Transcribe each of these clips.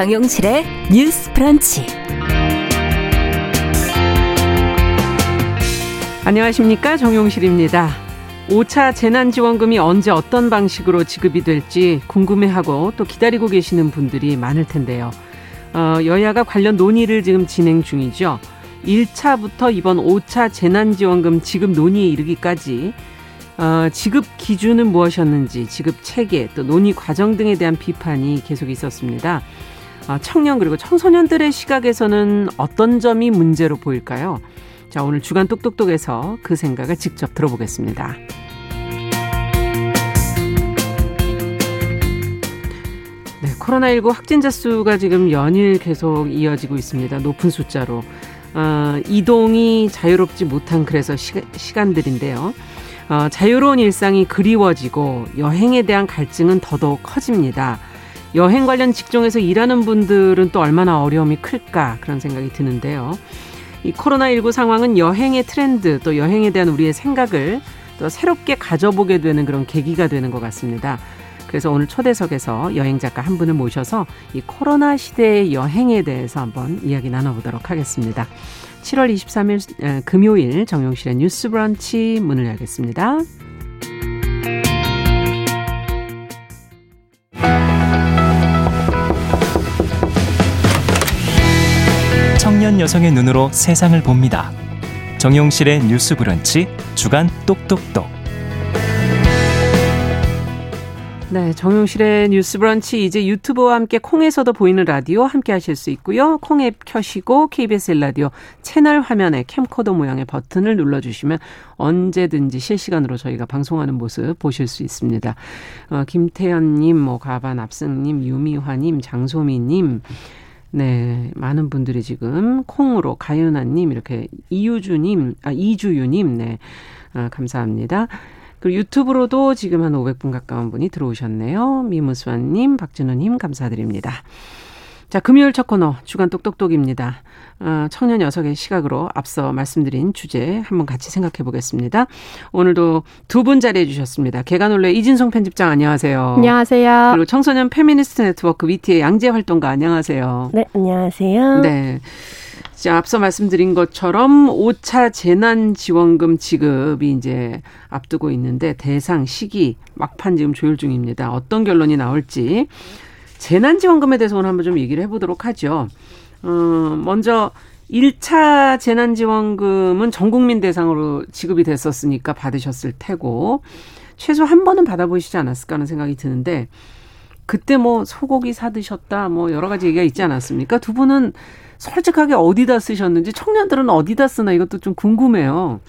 정용실의 뉴스 프런치. 안녕하십니까. 정용실입니다. 5차 재난지원금이 언제 어떤 방식으로 지급이 될지 궁금해하고 또 기다리고 계시는 분들이 많을 텐데요. 어, 여야가 관련 논의를 지금 진행 중이죠. 1차부터 이번 5차 재난지원금 지급 논의에 이르기까지 어, 지급 기준은 무엇이었는지, 지급 체계, 또 논의 과정 등에 대한 비판이 계속 있었습니다. 어, 청년 그리고 청소년들의 시각에서는 어떤 점이 문제로 보일까요? 자, 오늘 주간 똑똑똑에서 그 생각을 직접 들어보겠습니다. 네, 코로나19 확진자 수가 지금 연일 계속 이어지고 있습니다. 높은 숫자로. 어, 이동이 자유롭지 못한 그래서 시, 시간들인데요. 어, 자유로운 일상이 그리워지고 여행에 대한 갈증은 더더욱 커집니다. 여행 관련 직종에서 일하는 분들은 또 얼마나 어려움이 클까 그런 생각이 드는데요. 이 코로나19 상황은 여행의 트렌드 또 여행에 대한 우리의 생각을 또 새롭게 가져보게 되는 그런 계기가 되는 것 같습니다. 그래서 오늘 초대석에서 여행 작가 한 분을 모셔서 이 코로나 시대의 여행에 대해서 한번 이야기 나눠보도록 하겠습니다. 7월 23일 금요일 정용실의 뉴스 브런치 문을 열겠습니다. 청년 여성의 눈으로 세상을 봅니다. 정용실의 뉴스 브런치 주간 똑똑똑. 네, 정용실의 뉴스 브런치 이제 유튜브와 함께 콩에서도 보이는 라디오 함께 하실 수 있고요. 콩 앱 켜시고 KBS 라디오 채널 화면에 캠코더 모양의 버튼을 눌러 주시면 언제든지 실시간으로 저희가 방송하는 모습 보실 수 있습니다. 어, 김태현 님, 뭐 가반 압승 님, 유미화 님, 장소미 님 네, 많은 분들이 지금 콩으로 가윤아 님 이렇게 이유주 님, 아 이주유 님 네. 아, 감사합니다. 그리고 유튜브로도 지금 한 500분 가까운 분이 들어오셨네요. 미무수환님, 박진우님 감사드립니다. 자, 금요일 첫 코너 주간 똑똑똑입니다. 어, 청년 녀석의 시각으로 앞서 말씀드린 주제 한번 같이 생각해 보겠습니다. 오늘도 두 분 자리해 주셨습니다. 개관올레 이진성 편집장 안녕하세요. 안녕하세요. 그리고 청소년 페미니스트 네트워크 위티의 양재 활동가 안녕하세요. 네, 안녕하세요. 네. 자, 앞서 말씀드린 것처럼 5차 재난지원금 지급이 이제 앞두고 있는데 대상 시기 막판 지금 조율 중입니다. 어떤 결론이 나올지 재난지원금에 대해서 오늘 한번 좀 얘기를 해보도록 하죠. 어, 먼저 1차 재난지원금은 전 국민 대상으로 지급이 됐었으니까 받으셨을 테고 최소 한 번은 받아보시지 않았을까 하는 생각이 드는데 그때 뭐 소고기 사드셨다 뭐 여러 가지 얘기가 있지 않았습니까? 두 분은 솔직하게 어디다 쓰셨는지 청년들은 어디다 쓰나 이것도 좀 궁금해요.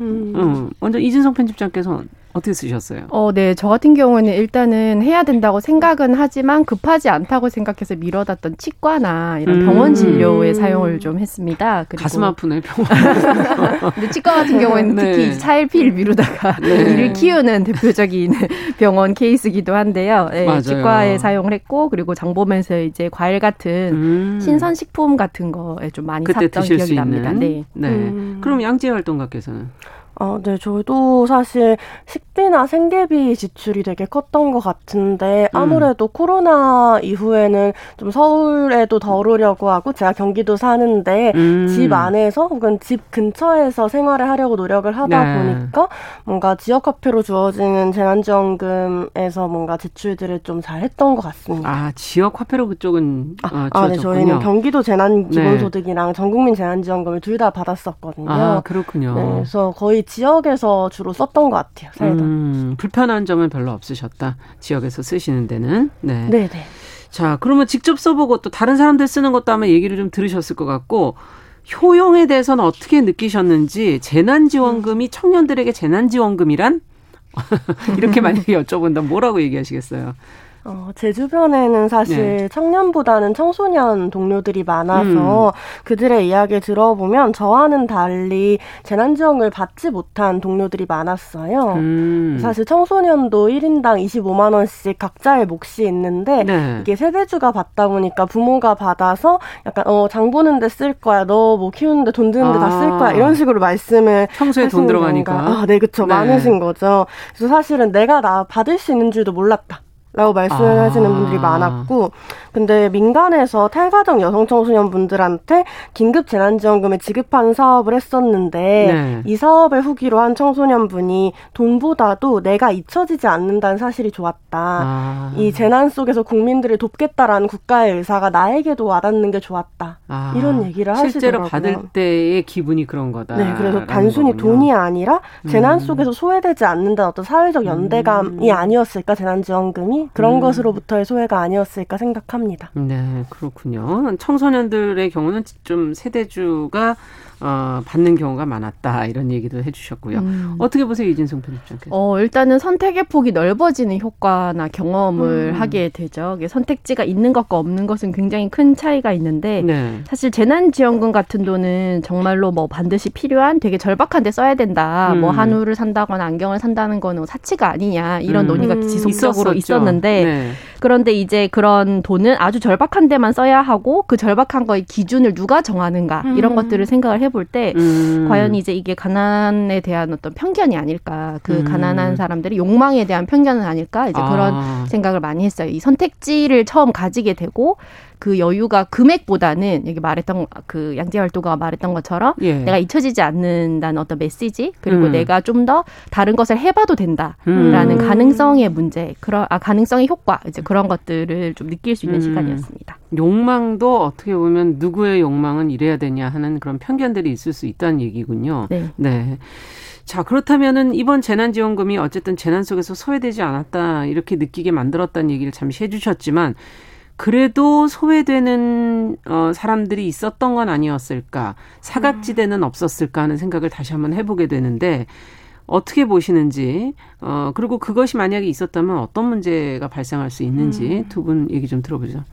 음. 어, 먼저 이진성 편집장께서 어떻게 쓰셨어요? 어, 네. 저 같은 경우는 일단은 해야 된다고 생각은 하지만 급하지 않다고 생각해서 미뤄뒀던 치과나 이런 음. 병원 진료에 사용을 좀 했습니다. 그리고 가슴 아프네, 병원. 근데 치과 같은 경우에는 네. 특히 차일피일 미루다가 네. 이를 키우는 대표적인 병원 케이스기도 한데요. 네, 치과에 사용을 했고 그리고 장 보면서 이제 과일 같은 음. 신선 식품 같은 거에 좀 많이 샀던 기억이 납니다. 네. 네. 음. 그럼 양재 활동가께서는 어, 네, 저희도 사실 식비나 생계비 지출이 되게 컸던 것 같은데 음. 아무래도 음. 코로나 이후에는 좀 서울에도 덜 오려고 하고 제가 경기도 사는데 음. 집 안에서 혹은 집 근처에서 생활을 하려고 노력을 하다 네. 보니까 뭔가 지역 화폐로 주어지는 재난지원금에서 뭔가 지출들을 좀 잘 했던 것 같습니다. 아, 지역 화폐로 그쪽은 아, 어, 아 네, 저희는 경기도 재난기본소득이랑 네. 전국민 재난지원금을 둘 다 받았었거든요. 아, 그렇군요. 네, 그래서 거의 지역에서 주로 썼던 것 같아요. 살다. 음, 불편한 점은 별로 없으셨다. 지역에서 쓰시는 데는. 네. 네, 네. 자, 그러면 직접 써보고 또 다른 사람들 쓰는 것도 아마 얘기를 좀 들으셨을 것 같고 효용에 대해서는 어떻게 느끼셨는지 재난지원금이 청년들에게 재난지원금이란 이렇게 만약에 여쭤본다면 뭐라고 얘기하시겠어요? 어, 제 주변에는 사실 네. 청년보다는 청소년 동료들이 많아서 음. 그들의 이야기 들어보면 저와는 달리 재난지원을 받지 못한 동료들이 많았어요. 음. 사실 청소년도 1인당 25만 원씩 각자의 몫이 있는데 네. 이게 세대주가 받다 보니까 부모가 받아서 약간 어, 장 보는데 쓸 거야. 너 뭐 키우는데 돈 드는데 아. 다쓸 거야. 이런 식으로 말씀을 평소에 돈 들어가니까. 아, 네, 그렇죠. 네. 많으신 거죠. 그래서 사실은 내가 나 받을 수 있는 줄도 몰랐다. 라고 말씀하시는 아. 분들이 많았고 근데 민간에서 탈가정 여성 청소년분들한테 긴급 재난지원금을 지급하는 사업을 했었는데 네. 이 사업을 후기로 한 청소년분이 돈보다도 내가 잊혀지지 않는다는 사실이 좋았다. 아. 이 재난 속에서 국민들을 돕겠다라는 국가의 의사가 나에게도 와닿는 게 좋았다. 아. 이런 얘기를 하시더라고요. 실제로 받을 때의 기분이 그런 거다. 네, 그래서 단순히 거군요. 돈이 아니라 재난 음. 속에서 소외되지 않는다 어떤 사회적 연대감이 음. 아니었을까 재난지원금이 그런 음. 것으로부터의 소외가 아니었을까 생각합니다. 네, 그렇군요. 청소년들의 경우는 좀 세대주가 어, 받는 경우가 많았다 이런 얘기도 해주셨고요. 음. 어떻게 보세요 이진성 편집장께서? 어, 일단은 선택의 폭이 넓어지는 효과나 경험을 음. 하게 되죠. 선택지가 있는 것과 없는 것은 굉장히 큰 차이가 있는데 네. 사실 재난지원금 같은 돈은 정말로 뭐 반드시 필요한 되게 절박한데 써야 된다. 뭐 음. 뭐 한우를 산다거나 안경을 산다는 거는 사치가 아니냐 이런 음. 논의가 지속적으로 있었었죠. 있었는데 네. 그런데 이제 그런 돈은 아주 절박한 데만 써야 하고 그 절박한 거의 기준을 누가 정하는가 이런 음. 것들을 생각을 해 해볼 때 음. 과연 이제 이게 가난에 대한 어떤 편견이 아닐까 그 음. 가난한 사람들이 욕망에 대한 편견은 아닐까 이제 그런 아. 생각을 많이 했어요. 이 선택지를 처음 가지게 되고 그 여유가 금액보다는 여기 말했던 그 양재활도가 말했던 것처럼 예. 내가 잊혀지지 않는다는 어떤 메시지 그리고 음. 내가 좀 더 다른 것을 해봐도 된다라는 음. 가능성의 문제 그런 아 가능성의 효과 이제 그런 것들을 좀 느낄 수 있는 음. 시간이었습니다. 욕망도 어떻게 보면 누구의 욕망은 이래야 되냐 하는 그런 편견들이 있을 수 있다는 얘기군요. 네. 네. 자, 그렇다면은 이번 재난지원금이 어쨌든 재난 속에서 소외되지 않았다, 이렇게 느끼게 만들었다는 얘기를 잠시 해주셨지만, 그래도 소외되는 어, 사람들이 있었던 건 아니었을까, 사각지대는 없었을까 하는 생각을 다시 한번 해보게 되는데 어떻게 보시는지, 어, 그리고 그것이 만약에 있었다면 어떤 문제가 발생할 수 있는지 음. 두분 얘기 좀 들어보죠.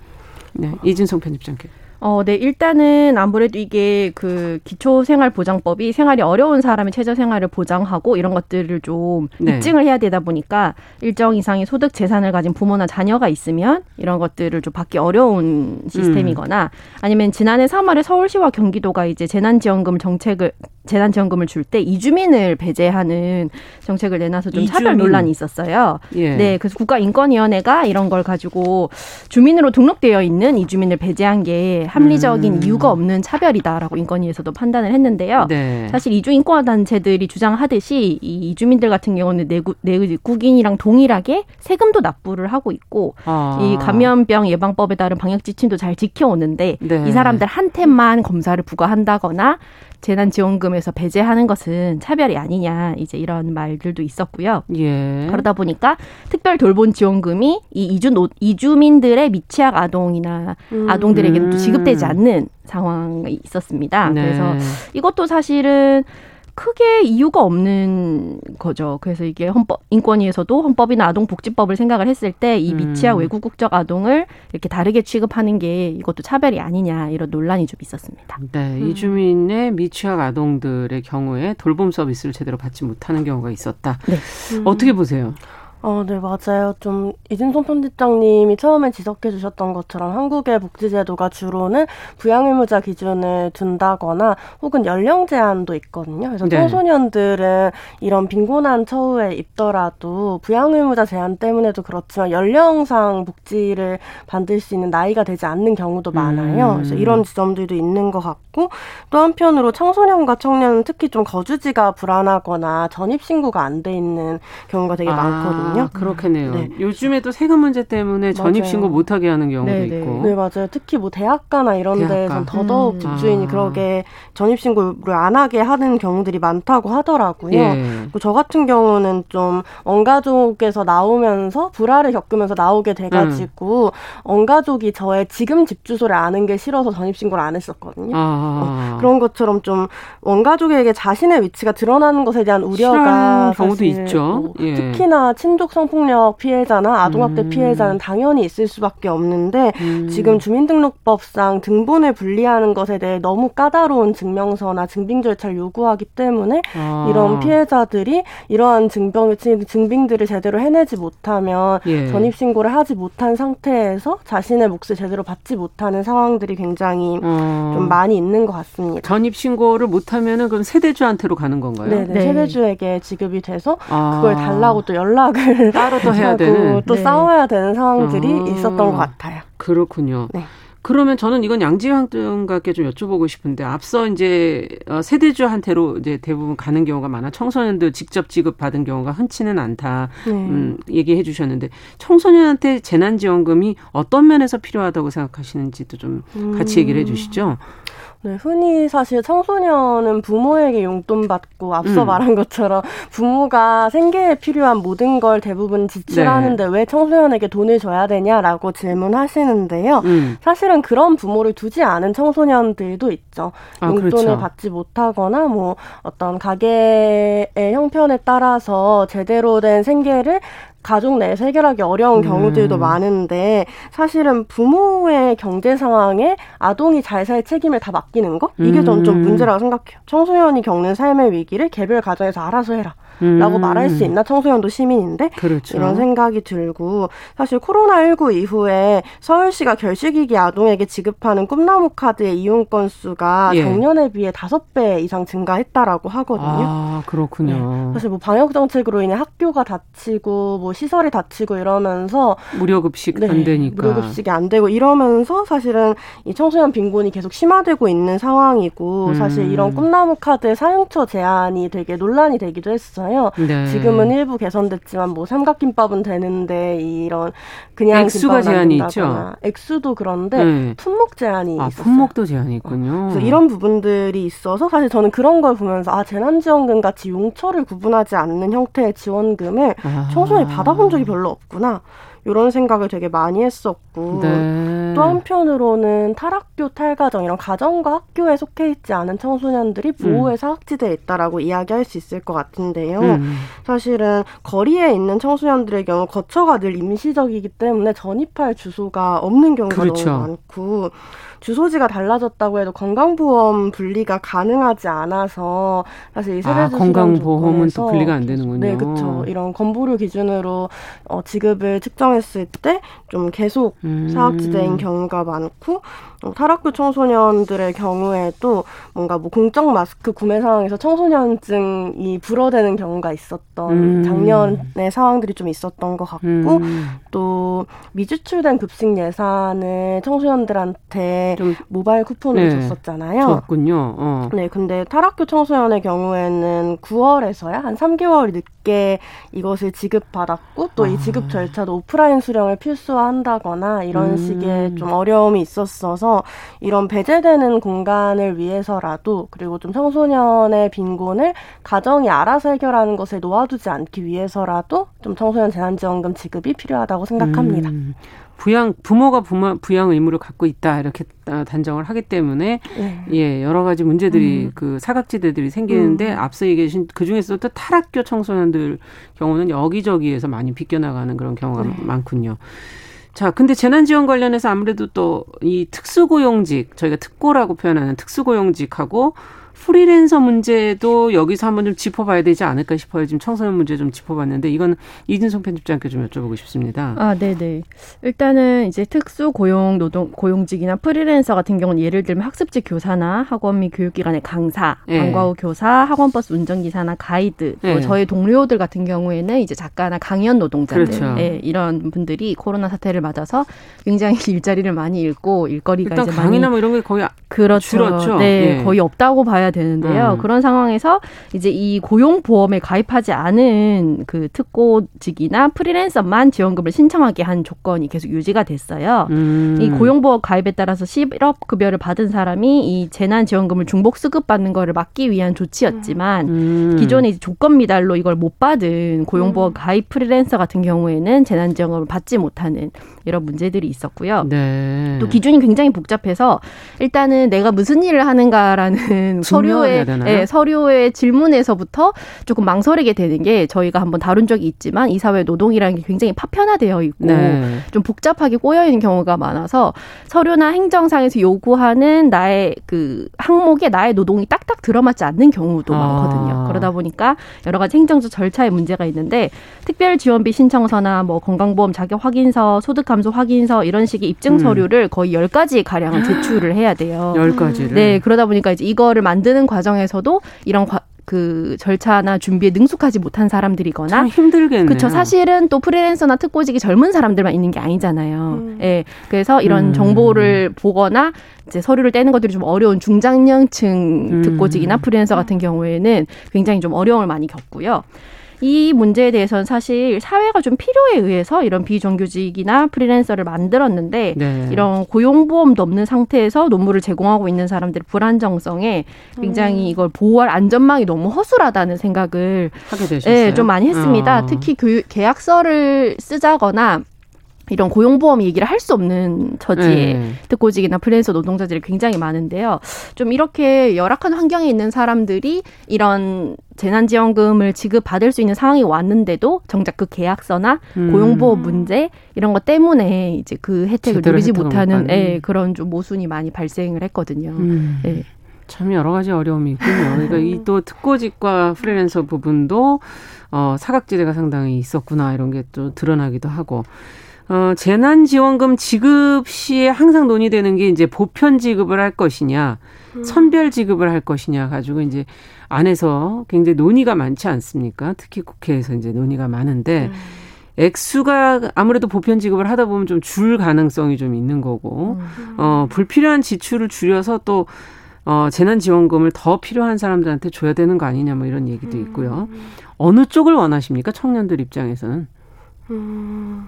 네, 이진성 편집장께. 어, 네, 일단은 아무래도 이게 그 기초생활보장법이 생활이 어려운 사람의 최저 생활을 보장하고 이런 것들을 좀 네. 입증을 해야 되다 보니까 일정 이상의 소득 재산을 가진 부모나 자녀가 있으면 이런 것들을 좀 받기 어려운 시스템이거나 음. 아니면 지난해 3월에 서울시와 경기도가 이제 재난지원금 정책을 재난 지원금을 줄 때 이주민을 배제하는 정책을 내놔서 좀 이주민. 차별 논란이 있었어요. 예. 네, 그래서 국가인권위원회가 이런 걸 가지고 주민으로 등록되어 있는 이주민을 배제한 게 합리적인 음. 이유가 없는 차별이다라고 인권위에서도 판단을 했는데요. 네. 사실 이주 인권 단체들이 주장하듯이 이 이주민들 같은 경우는 내국 내국인이랑 동일하게 세금도 납부를 하고 있고 아. 이 감염병 예방법에 따른 방역 지침도 잘 지켜오는데 네. 이 사람들한테만 검사를 부과한다거나 재난 지원금에 서 배제하는 것은 차별이 아니냐 이제 이런 말들도 있었고요. 예. 그러다 보니까 특별 돌봄 지원금이 이 이주 이주민들의 미취학 아동이나 음. 아동들에게는 또 지급되지 않는 상황이 있었습니다. 네. 그래서 이것도 사실은 크게 이유가 없는 거죠. 그래서 이게 헌법 인권위에서도 헌법이나 아동복지법을 생각을 했을 때 이 미취학 음. 외국 국적 아동을 이렇게 다르게 취급하는 게 이것도 차별이 아니냐 이런 논란이 좀 있었습니다. 네, 음. 이주민의 미취학 아동들의 경우에 돌봄 서비스를 제대로 받지 못하는 경우가 있었다. 네. 음. 어떻게 보세요? 어, 네, 맞아요. 좀, 이진송 편집장님이 처음에 지적해 주셨던 것처럼 한국의 복지제도가 주로는 부양의무자 기준을 둔다거나 혹은 연령 제한도 있거든요. 그래서 네. 청소년들은 이런 빈곤한 처우에 있더라도 부양의무자 제한 때문에도 그렇지만 연령상 복지를 받을 수 있는 나이가 되지 않는 경우도 많아요. 음. 그래서 이런 지점들도 있는 것 같고 또 한편으로 청소년과 청년은 특히 좀 거주지가 불안하거나 전입신고가 안 돼 있는 경우가 되게 아. 많거든요. 거거든요. 그렇겠네요. 네. 요즘에도 세금 문제 때문에 전입 신고 못 하게 하는 경우도 네, 네. 있고. 네, 맞아요. 특히 뭐 대학가나 이런 대학가. 데에선 더더욱 음. 집주인이 아. 그러게 전입 신고를 안 하게 하는 경우들이 많다고 하더라고요. 예. 저 같은 경우는 좀 원가족에서 나오면서 불화를 겪으면서 나오게 돼 가지고 음. 원가족이 저의 지금 집 주소를 아는 게 싫어서 전입 신고를 안 했었거든요. 아. 어, 그런 것처럼 좀 원가족에게 자신의 위치가 드러나는 것에 대한 우려가 경우도 있죠. 뭐 예. 특히나 친족 가족 성폭력 피해자나 아동학대 음. 피해자는 당연히 있을 수밖에 없는데 음. 지금 주민등록법상 등본을 분리하는 것에 대해 너무 까다로운 증명서나 증빙 절차를 요구하기 때문에 아. 이런 피해자들이 이러한 증병 증빙들을 제대로 해내지 못하면 예. 전입 신고를 하지 못한 상태에서 자신의 몫을 제대로 받지 못하는 상황들이 굉장히 어. 좀 많이 있는 것 같습니다. 전입 신고를 못하면은 그럼 세대주한테로 가는 건가요? 네네. 네. 세대주에게 지급이 돼서 아. 그걸 달라고 또 연락을 생활을 따로 또 해야 되는 또 네. 싸워야 되는 상황들이 아, 있었던 것 같아요. 그렇군요. 네. 그러면 저는 이건 양지영 장관께 좀 여쭤보고 싶은데 앞서 이제 어, 세대주한테로 이제 대부분 가는 경우가 많아 청소년들 직접 지급받은 경우가 흔치는 않다 네. 음, 얘기해 주셨는데 청소년한테 재난지원금이 어떤 면에서 필요하다고 생각하시는지도 좀 같이 얘기를 해 주시죠. 네, 흔히 사실 청소년은 부모에게 용돈 받고 앞서 음. 말한 것처럼 부모가 생계에 필요한 모든 걸 대부분 지출하는데 네. 왜 청소년에게 돈을 줘야 되냐라고 질문하시는데요. 음. 사실은 그런 부모를 두지 않은 청소년들도 있죠. 아, 용돈을 그렇죠. 받지 못하거나 뭐 어떤 가게의 형편에 따라서 제대로 된 생계를 가족 내에서 해결하기 어려운 경우들도 음. 많은데 사실은 부모의 경제 상황에 아동이 잘 살 책임을 다 맡기는 거 이게 좀 음. 문제라고 생각해요. 청소년이 겪는 삶의 위기를 개별 가정에서 알아서 해라. 라고 음. 말할 수 있나 청소년도 시민인데 그렇죠. 이런 생각이 들고 사실 코로나19 이후에 서울시가 결식위기 아동에게 지급하는 꿈나무 카드의 이용 건수가 예. 작년에 비해 다섯 배 이상 증가했다라고 하거든요. 아 그렇군요. 네. 사실 뭐 방역 정책으로 인해 학교가 닫히고 뭐 시설이 닫히고 이러면서 무료 급식 네, 안 되니까 무료 급식이 안 되고 이러면서 사실은 이 청소년 빈곤이 계속 심화되고 있는 상황이고 음. 사실 이런 꿈나무 카드의 사용처 제한이 되게 논란이 되기도 했어요. 있잖아요. 네. 지금은 일부 개선됐지만 뭐 삼각김밥은 되는데 이런 그냥 액수가 제한이 있죠. 액수도 그런데 네. 품목 제한이 아, 있어요. 품목도 제한이 있군요. 그래서 이런 부분들이 있어서 사실 저는 그런 걸 보면서 아 재난지원금 같이 용처를 구분하지 않는 형태의 지원금을 아. 청소년이 받아본 적이 별로 없구나. 이런 생각을 되게 많이 했었고 네. 또 한편으로는 탈학교 탈가정 이런 가정과 학교에 속해 있지 않은 청소년들이 보호의 음. 사각지대에 있다라고 이야기할 수 있을 것 같은데요. 음. 사실은 거리에 있는 청소년들의 경우 거처가 늘 임시적이기 때문에 전입할 주소가 없는 경우가 그렇죠. 너무 많고 주소지가 달라졌다고 해도 건강보험 분리가 가능하지 않아서 사실 이 세대주 아, 건강보험은 또 분리가 안 되는군요. 네, 그렇죠. 이런 건보료 기준으로 어, 지급을 측정했을 때 좀 계속 음. 사학지대인 경우가 많고 어, 탈학교 청소년들의 경우에도 뭔가 뭐 공적 마스크 구매 상황에서 청소년증이 불어대는 경우가 있었던 음. 작년의 상황들이 좀 있었던 것 같고 음. 또 미지출된 급식 예산을 청소년들한테 좀 모바일 쿠폰을 네. 줬었잖아요. 줬군요. 어. 네, 근데 탈학교 청소년의 경우에는 9월에서야 한 3개월 늦게 이것을 지급받았고 또이 아. 지급 절차도 오프라인 수령을 필수화한다거나 이런 음. 식의 좀 어려움이 있었어서 이런 배제되는 공간을 위해서라도 그리고 좀 청소년의 빈곤을 가정이 알아서 해결하는 것을 놓아두지 않기 위해서라도 좀 청소년 재난지원금 지급이 필요하다고 생각합니다. 음. 부양 부모가 부모 부양 의무를 갖고 있다 이렇게 단정을 하기 때문에 네. 예 여러 가지 문제들이 음. 그 사각지대들이 생기는데 음. 앞서 얘기해 주신 그 중에서 또 탈학교 청소년들 경우는 여기저기에서 많이 비껴나가는 그런 경우가 네. 많군요. 자, 근데 재난지원 관련해서 아무래도 또 이 특수고용직 저희가 특고라고 표현하는 특수고용직하고 프리랜서 문제도 여기서 한번 좀 짚어봐야 되지 않을까 싶어요. 지금 청소년 문제 좀 짚어봤는데 이건 이진성 편집장께 좀 여쭤보고 싶습니다. 아, 네 네. 일단은 이제 특수 고용 노동 고용직이나 프리랜서 같은 경우는 예를 들면 학습지 교사나 학원 및 교육기관의 강사, 네. 방과 후 교사, 학원버스 운전기사나 가이드, 네. 뭐 저희 동료들 같은 경우에는 이제 작가나 강연 노동자들, 그렇죠. 네, 이런 분들이 코로나 사태를 맞아서 굉장히 일자리를 많이 잃고 일거리가 일단 이제 강의나 뭐 이런 게 거의 그렇죠. 줄었죠. 네, 네, 거의 없다고 봐야 가야 되는데요. 음. 그런 상황에서 이제 이 고용보험에 가입하지 않은 그 특고직이나 프리랜서만 지원금을 신청하게 한 조건이 계속 유지가 됐어요. 음. 이 고용보험 가입에 따라서 실업급여를 받은 사람이 이 재난지원금을 중복 수급받는 거를 막기 위한 조치였지만 음. 기존에 이제 조건 미달로 이걸 못 받은 고용보험 음. 가입 프리랜서 같은 경우에는 재난지원금을 받지 못하는 이런 문제들이 있었고요. 네. 또 기준이 굉장히 복잡해서 일단은 내가 무슨 일을 하는가라는 서류에 예, 서류의 질문에서부터 조금 망설이게 되는 게 저희가 한번 다룬 적이 있지만 이 사회 노동이라는 게 굉장히 파편화되어 있고 네. 좀 복잡하게 꼬여 있는 경우가 많아서 서류나 행정상에서 요구하는 나의 그 항목에 나의 노동이 딱딱 들어맞지 않는 경우도 아. 많거든요. 그러다 보니까 여러 가지 행정적 절차에 문제가 있는데 특별 지원비 신청서나 뭐 건강보험 자격 확인서, 소득 감소 확인서 이런 식의 입증 음. 서류를 음. 거의 열가지 가량을 제출을 해야 돼요. 열가지를 네, 그러다 보니까 이제 이거를 만드는 과정에서도 이런 과, 그 절차나 준비에 능숙하지 못한 사람들이거나 힘들겠네요. 그렇죠. 사실은 또 프리랜서나 특보직이 젊은 사람들만 있는 게 아니잖아요. 음. 예. 그래서 이런 음. 정보를 보거나 이제 서류를 떼는 것들이 좀 어려운 중장년층 음. 특보직이나 프리랜서 같은 경우에는 굉장히 좀 어려움을 많이 겪고요. 이 문제에 대해서는 사실 사회가 좀 필요에 의해서 이런 비정규직이나 프리랜서를 만들었는데 네. 이런 고용보험도 없는 상태에서 논문을 제공하고 있는 사람들의 불안정성에 굉장히 음. 이걸 보호할 안전망이 너무 허술하다는 생각을 하게 되셨어요. 네, 좀 많이 했습니다. 어. 특히 교육, 계약서를 쓰자거나 이런 고용보험 얘기를 할 수 없는 처지의 네. 특고직이나 프리랜서 노동자들이 굉장히 많은데요. 좀 이렇게 열악한 환경에 있는 사람들이 이런 재난지원금을 지급받을 수 있는 상황이 왔는데도 정작 그 계약서나 음. 고용보험 문제 이런 것 때문에 이제 그 혜택을 누리지 못하는 예, 그런 좀 모순이 많이 발생을 했거든요. 음. 예. 참 여러 가지 어려움이 있군요. 그러니까 이 또 특고직과 프리랜서 부분도 어, 사각지대가 상당히 있었구나 이런 게 또 드러나기도 하고 어, 재난지원금 지급 시에 항상 논의되는 게 이제 보편 지급을 할 것이냐, 음. 선별 지급을 할 것이냐 가지고 이제 안에서 굉장히 논의가 많지 않습니까? 특히 국회에서 이제 논의가 많은데, 음. 액수가 아무래도 보편 지급을 하다 보면 좀 줄 가능성이 좀 있는 거고, 음. 어, 불필요한 지출을 줄여서 또, 어, 재난지원금을 더 필요한 사람들한테 줘야 되는 거 아니냐, 뭐 이런 얘기도 있고요. 음. 어느 쪽을 원하십니까? 청년들 입장에서는. 음.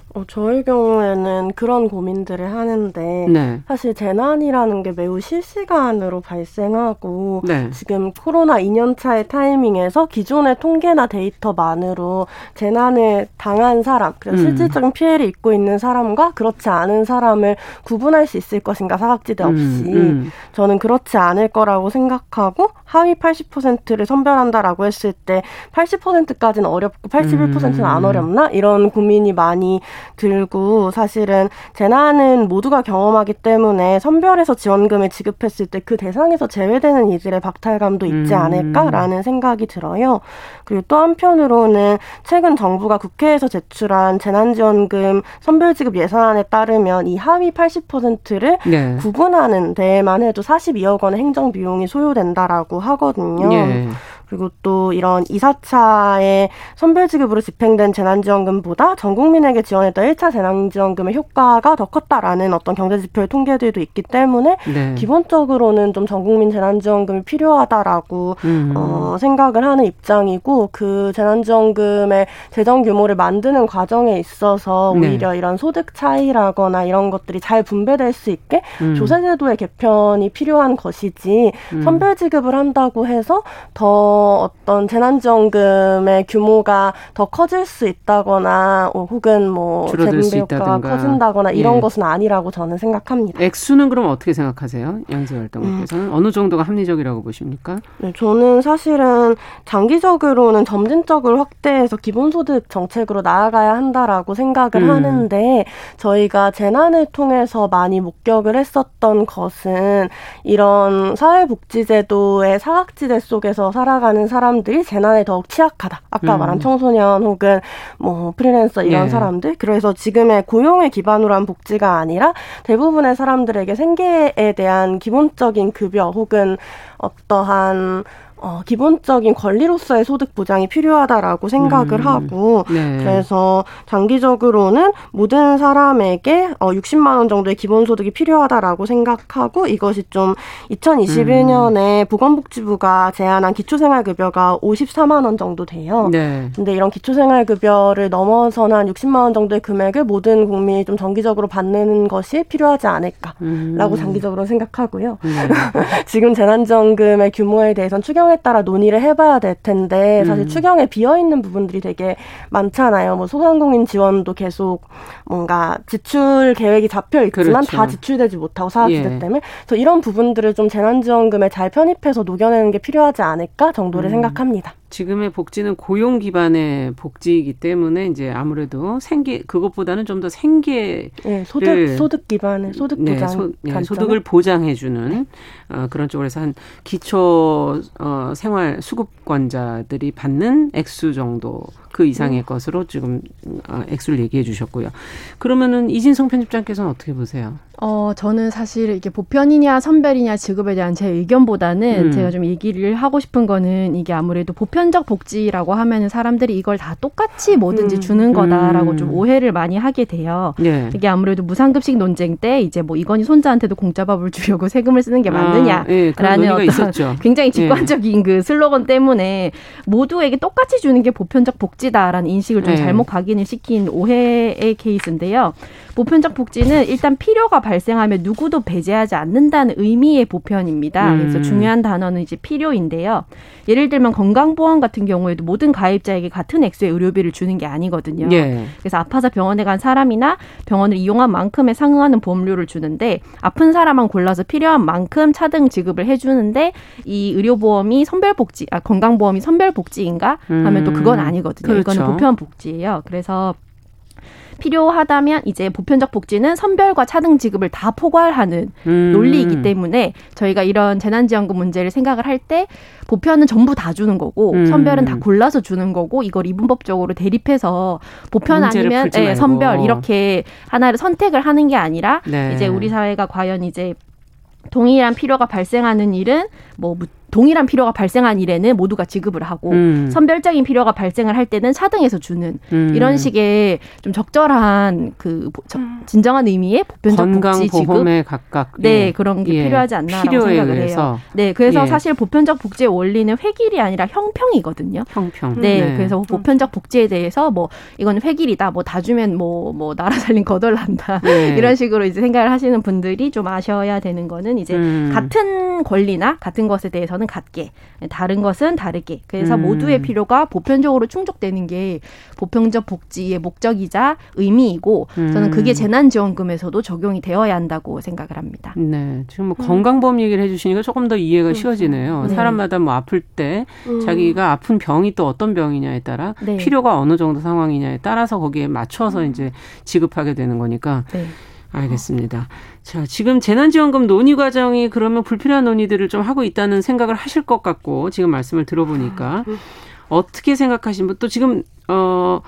어, 저의 경우에는 그런 고민들을 하는데 네. 사실 재난이라는 게 매우 실시간으로 발생하고 네. 지금 코로나 2년 차의 타이밍에서 기존의 통계나 데이터만으로 재난을 당한 사람, 그리고 음. 실질적인 피해를 입고 있는 사람과 그렇지 않은 사람을 구분할 수 있을 것인가 사각지대 없이 음, 음. 저는 그렇지 않을 거라고 생각하고 하위 80%를 선별한다라고 했을 때 80%까지는 어렵고 81%는 안 음. 어렵나 이런 고민이 많이 들고 사실은 재난은 모두가 경험하기 때문에 선별해서 지원금을 지급했을 때 그 대상에서 제외되는 이들의 박탈감도 있지 음. 않을까라는 생각이 들어요. 그리고 또 한편으로는 최근 정부가 국회에서 제출한 재난지원금 선별지급 예산안에 따르면 이 하위 80%를 네. 구분하는 데에만 해도 42억 원의 행정 비용이 소요된다라고 하거든요. 네. 그리고 또 이런 2, 4차의 선별지급으로 집행된 재난지원금보다 전 국민에게 지원했던 1차 재난지원금의 효과가 더 컸다라는 어떤 경제지표의 통계들도 있기 때문에 네. 기본적으로는 좀 전 국민 재난지원금이 필요하다라고 음. 어, 생각을 하는 입장이고 그 재난지원금의 재정 규모를 만드는 과정에 있어서 네. 오히려 네. 이런 소득 차이라거나 이런 것들이 잘 분배될 수 있게 음. 조세제도의 개편이 필요한 것이지 음. 선별지급을 한다고 해서 더 어떤 재난지원금의 규모가 더 커질 수 있다거나 어, 혹은 뭐 재분배 효과가 커진다거나 이런 예. 것은 아니라고 저는 생각합니다. 액수는 그럼 어떻게 생각하세요? 양재 활동가께서는 음. 어느 정도가 합리적이라고 보십니까? 네, 저는 사실은 장기적으로는 점진적으로 확대해서 기본소득 정책으로 나아가야 한다라고 생각을 음. 하는데 저희가 재난을 통해서 많이 목격을 했었던 것은 이런 사회복지제도의 사각지대 속에서 살아가는 살아가는 사람들이 재난에 더욱 취약하다. 아까 음. 말한 청소년 혹은 뭐 프리랜서 이런 예. 사람들. 그래서 지금의 고용에 기반으로 한 복지가 아니라 대부분의 사람들에게 생계에 대한 기본적인 급여 혹은 어떠한 어, 기본적인 권리로서의 소득 보장이 필요하다라고 생각을 음. 하고 네. 그래서 장기적으로는 모든 사람에게 어, 60만 원 정도의 기본 소득이 필요하다라고 생각하고 이것이 좀 2021년에 음. 보건복지부가 제안한 기초생활급여가 54만 원 정도 돼요. 네. 근데 이런 기초생활급여를 넘어서는 한 60만 원 정도의 금액을 모든 국민이 좀 정기적으로 받는 것이 필요하지 않을까라고 음. 장기적으로 생각하고요. 네. 지금 재난지원금의 규모에 대해서는 추경 추경에 따라 논의를 해봐야 될 텐데 사실 음. 추경에 비어 있는 부분들이 되게 많잖아요. 뭐 소상공인 지원도 계속 뭔가 지출 계획이 잡혀 있지만 그렇죠. 다 지출되지 못하고 사각지대 예. 때문에 그래서 이런 부분들을 좀 재난지원금에 잘 편입해서 녹여내는 게 필요하지 않을까 정도를 음. 생각합니다. 지금의 복지는 고용 기반의 복지이기 때문에 이제 아무래도 생계 그것보다는 좀 더 생계를 네, 소득 소득 기반의 소득 보장 네, 소, 네, 소득을 보장해 주는 어, 그런 쪽으로서 한 기초 어, 생활 수급권자들이 받는 액수 정도 그 이상의 음. 것으로 지금 어, 액수를 얘기해 주셨고요. 그러면은 이진성 편집장께서는 어떻게 보세요? 어, 저는 사실 이게 보편이냐 선별이냐 지급에 대한 제 의견보다는 음. 제가 좀 얘기를 하고 싶은 거는 이게 아무래도 보편적 복지라고 하면은 사람들이 이걸 다 똑같이 뭐든지 음. 주는 거다라고 음. 좀 오해를 많이 하게 돼요. 예. 이게 아무래도 무상급식 논쟁 때 이제 뭐 이건희 손자한테도 공짜밥을 주려고 세금을 쓰는 게 아, 맞느냐라는 아, 예, 어떤 있었죠. 굉장히 예. 직관적인 예. 그 슬로건 때문에 모두에게 똑같이 주는 게 보편적 복지 다라는 인식을 좀 예. 잘못 각인을 시킨 오해의 케이스인데요. 보편적 복지는 일단 필요가 발생하면 누구도 배제하지 않는다는 의미의 보편입니다. 음. 그래서 중요한 단어는 이제 필요인데요. 예를 들면 건강보험 같은 경우에도 모든 가입자에게 같은 액수의 의료비를 주는 게 아니거든요. 예. 그래서 아파서 병원에 간 사람이나 병원을 이용한 만큼에 상응하는 보험료를 주는데 아픈 사람만 골라서 필요한 만큼 차등 지급을 해주는데 이 의료보험이 선별복지, 아 건강보험이 선별복지인가 하면 또 그건 음. 아니거든요. 그렇죠. 이거는 보편 복지예요. 그래서 필요하다면 이제 보편적 복지는 선별과 차등 지급을 다 포괄하는 음. 논리이기 때문에 저희가 이런 재난지원금 문제를 생각을 할 때 보편은 전부 다 주는 거고 음. 선별은 다 골라서 주는 거고 이걸 이분법적으로 대립해서 보편 아니면 네, 선별 이렇게 하나를 선택을 하는 게 아니라 네. 이제 우리 사회가 과연 이제 동일한 필요가 발생하는 일은 뭐 동일한 필요가 발생한 일에는 모두가 지급을 하고 음. 선별적인 필요가 발생을 할 때는 차등해서 주는 음. 이런 식의 좀 적절한 그 음. 진정한 의미의 보편적 복지 지급 각각 네 예. 그런 게 예. 필요하지 않나라고 생각을 의해서. 해요. 네 그래서 예. 사실 보편적 복지의 원리는 획일이 아니라 형평이거든요. 형평. 네, 네. 그래서 보편적 복지에 대해서 뭐 이건 획일이다 뭐 다 주면 뭐뭐 뭐 나라 살림 거덜난다 네. 이런 식으로 이제 생각을 하시는 분들이 좀 아셔야 되는 거는 이제 음. 같은 권리나 같은 것에 대해서는 거는 같게, 다른 것은 다르게. 그래서 음. 모두의 필요가 보편적으로 충족되는 게 보편적 복지의 목적이자 의미이고 음. 저는 그게 재난지원금에서도 적용이 되어야 한다고 생각을 합니다. 네, 지금 뭐 음. 건강보험 얘기를 해주시니까 조금 더 이해가 음. 쉬워지네요. 네. 사람마다 뭐 아플 때 음. 자기가 아픈 병이 또 어떤 병이냐에 따라 네. 필요가 어느 정도 상황이냐에 따라서 거기에 맞춰서 음. 이제 지급하게 되는 거니까. 네. 알겠습니다. 자, 지금 재난지원금 논의 과정이 그러면 불필요한 논의들을 좀 하고 있다는 생각을 하실 것 같고 지금 말씀을 들어보니까 어떻게 생각하시면 또 지금 어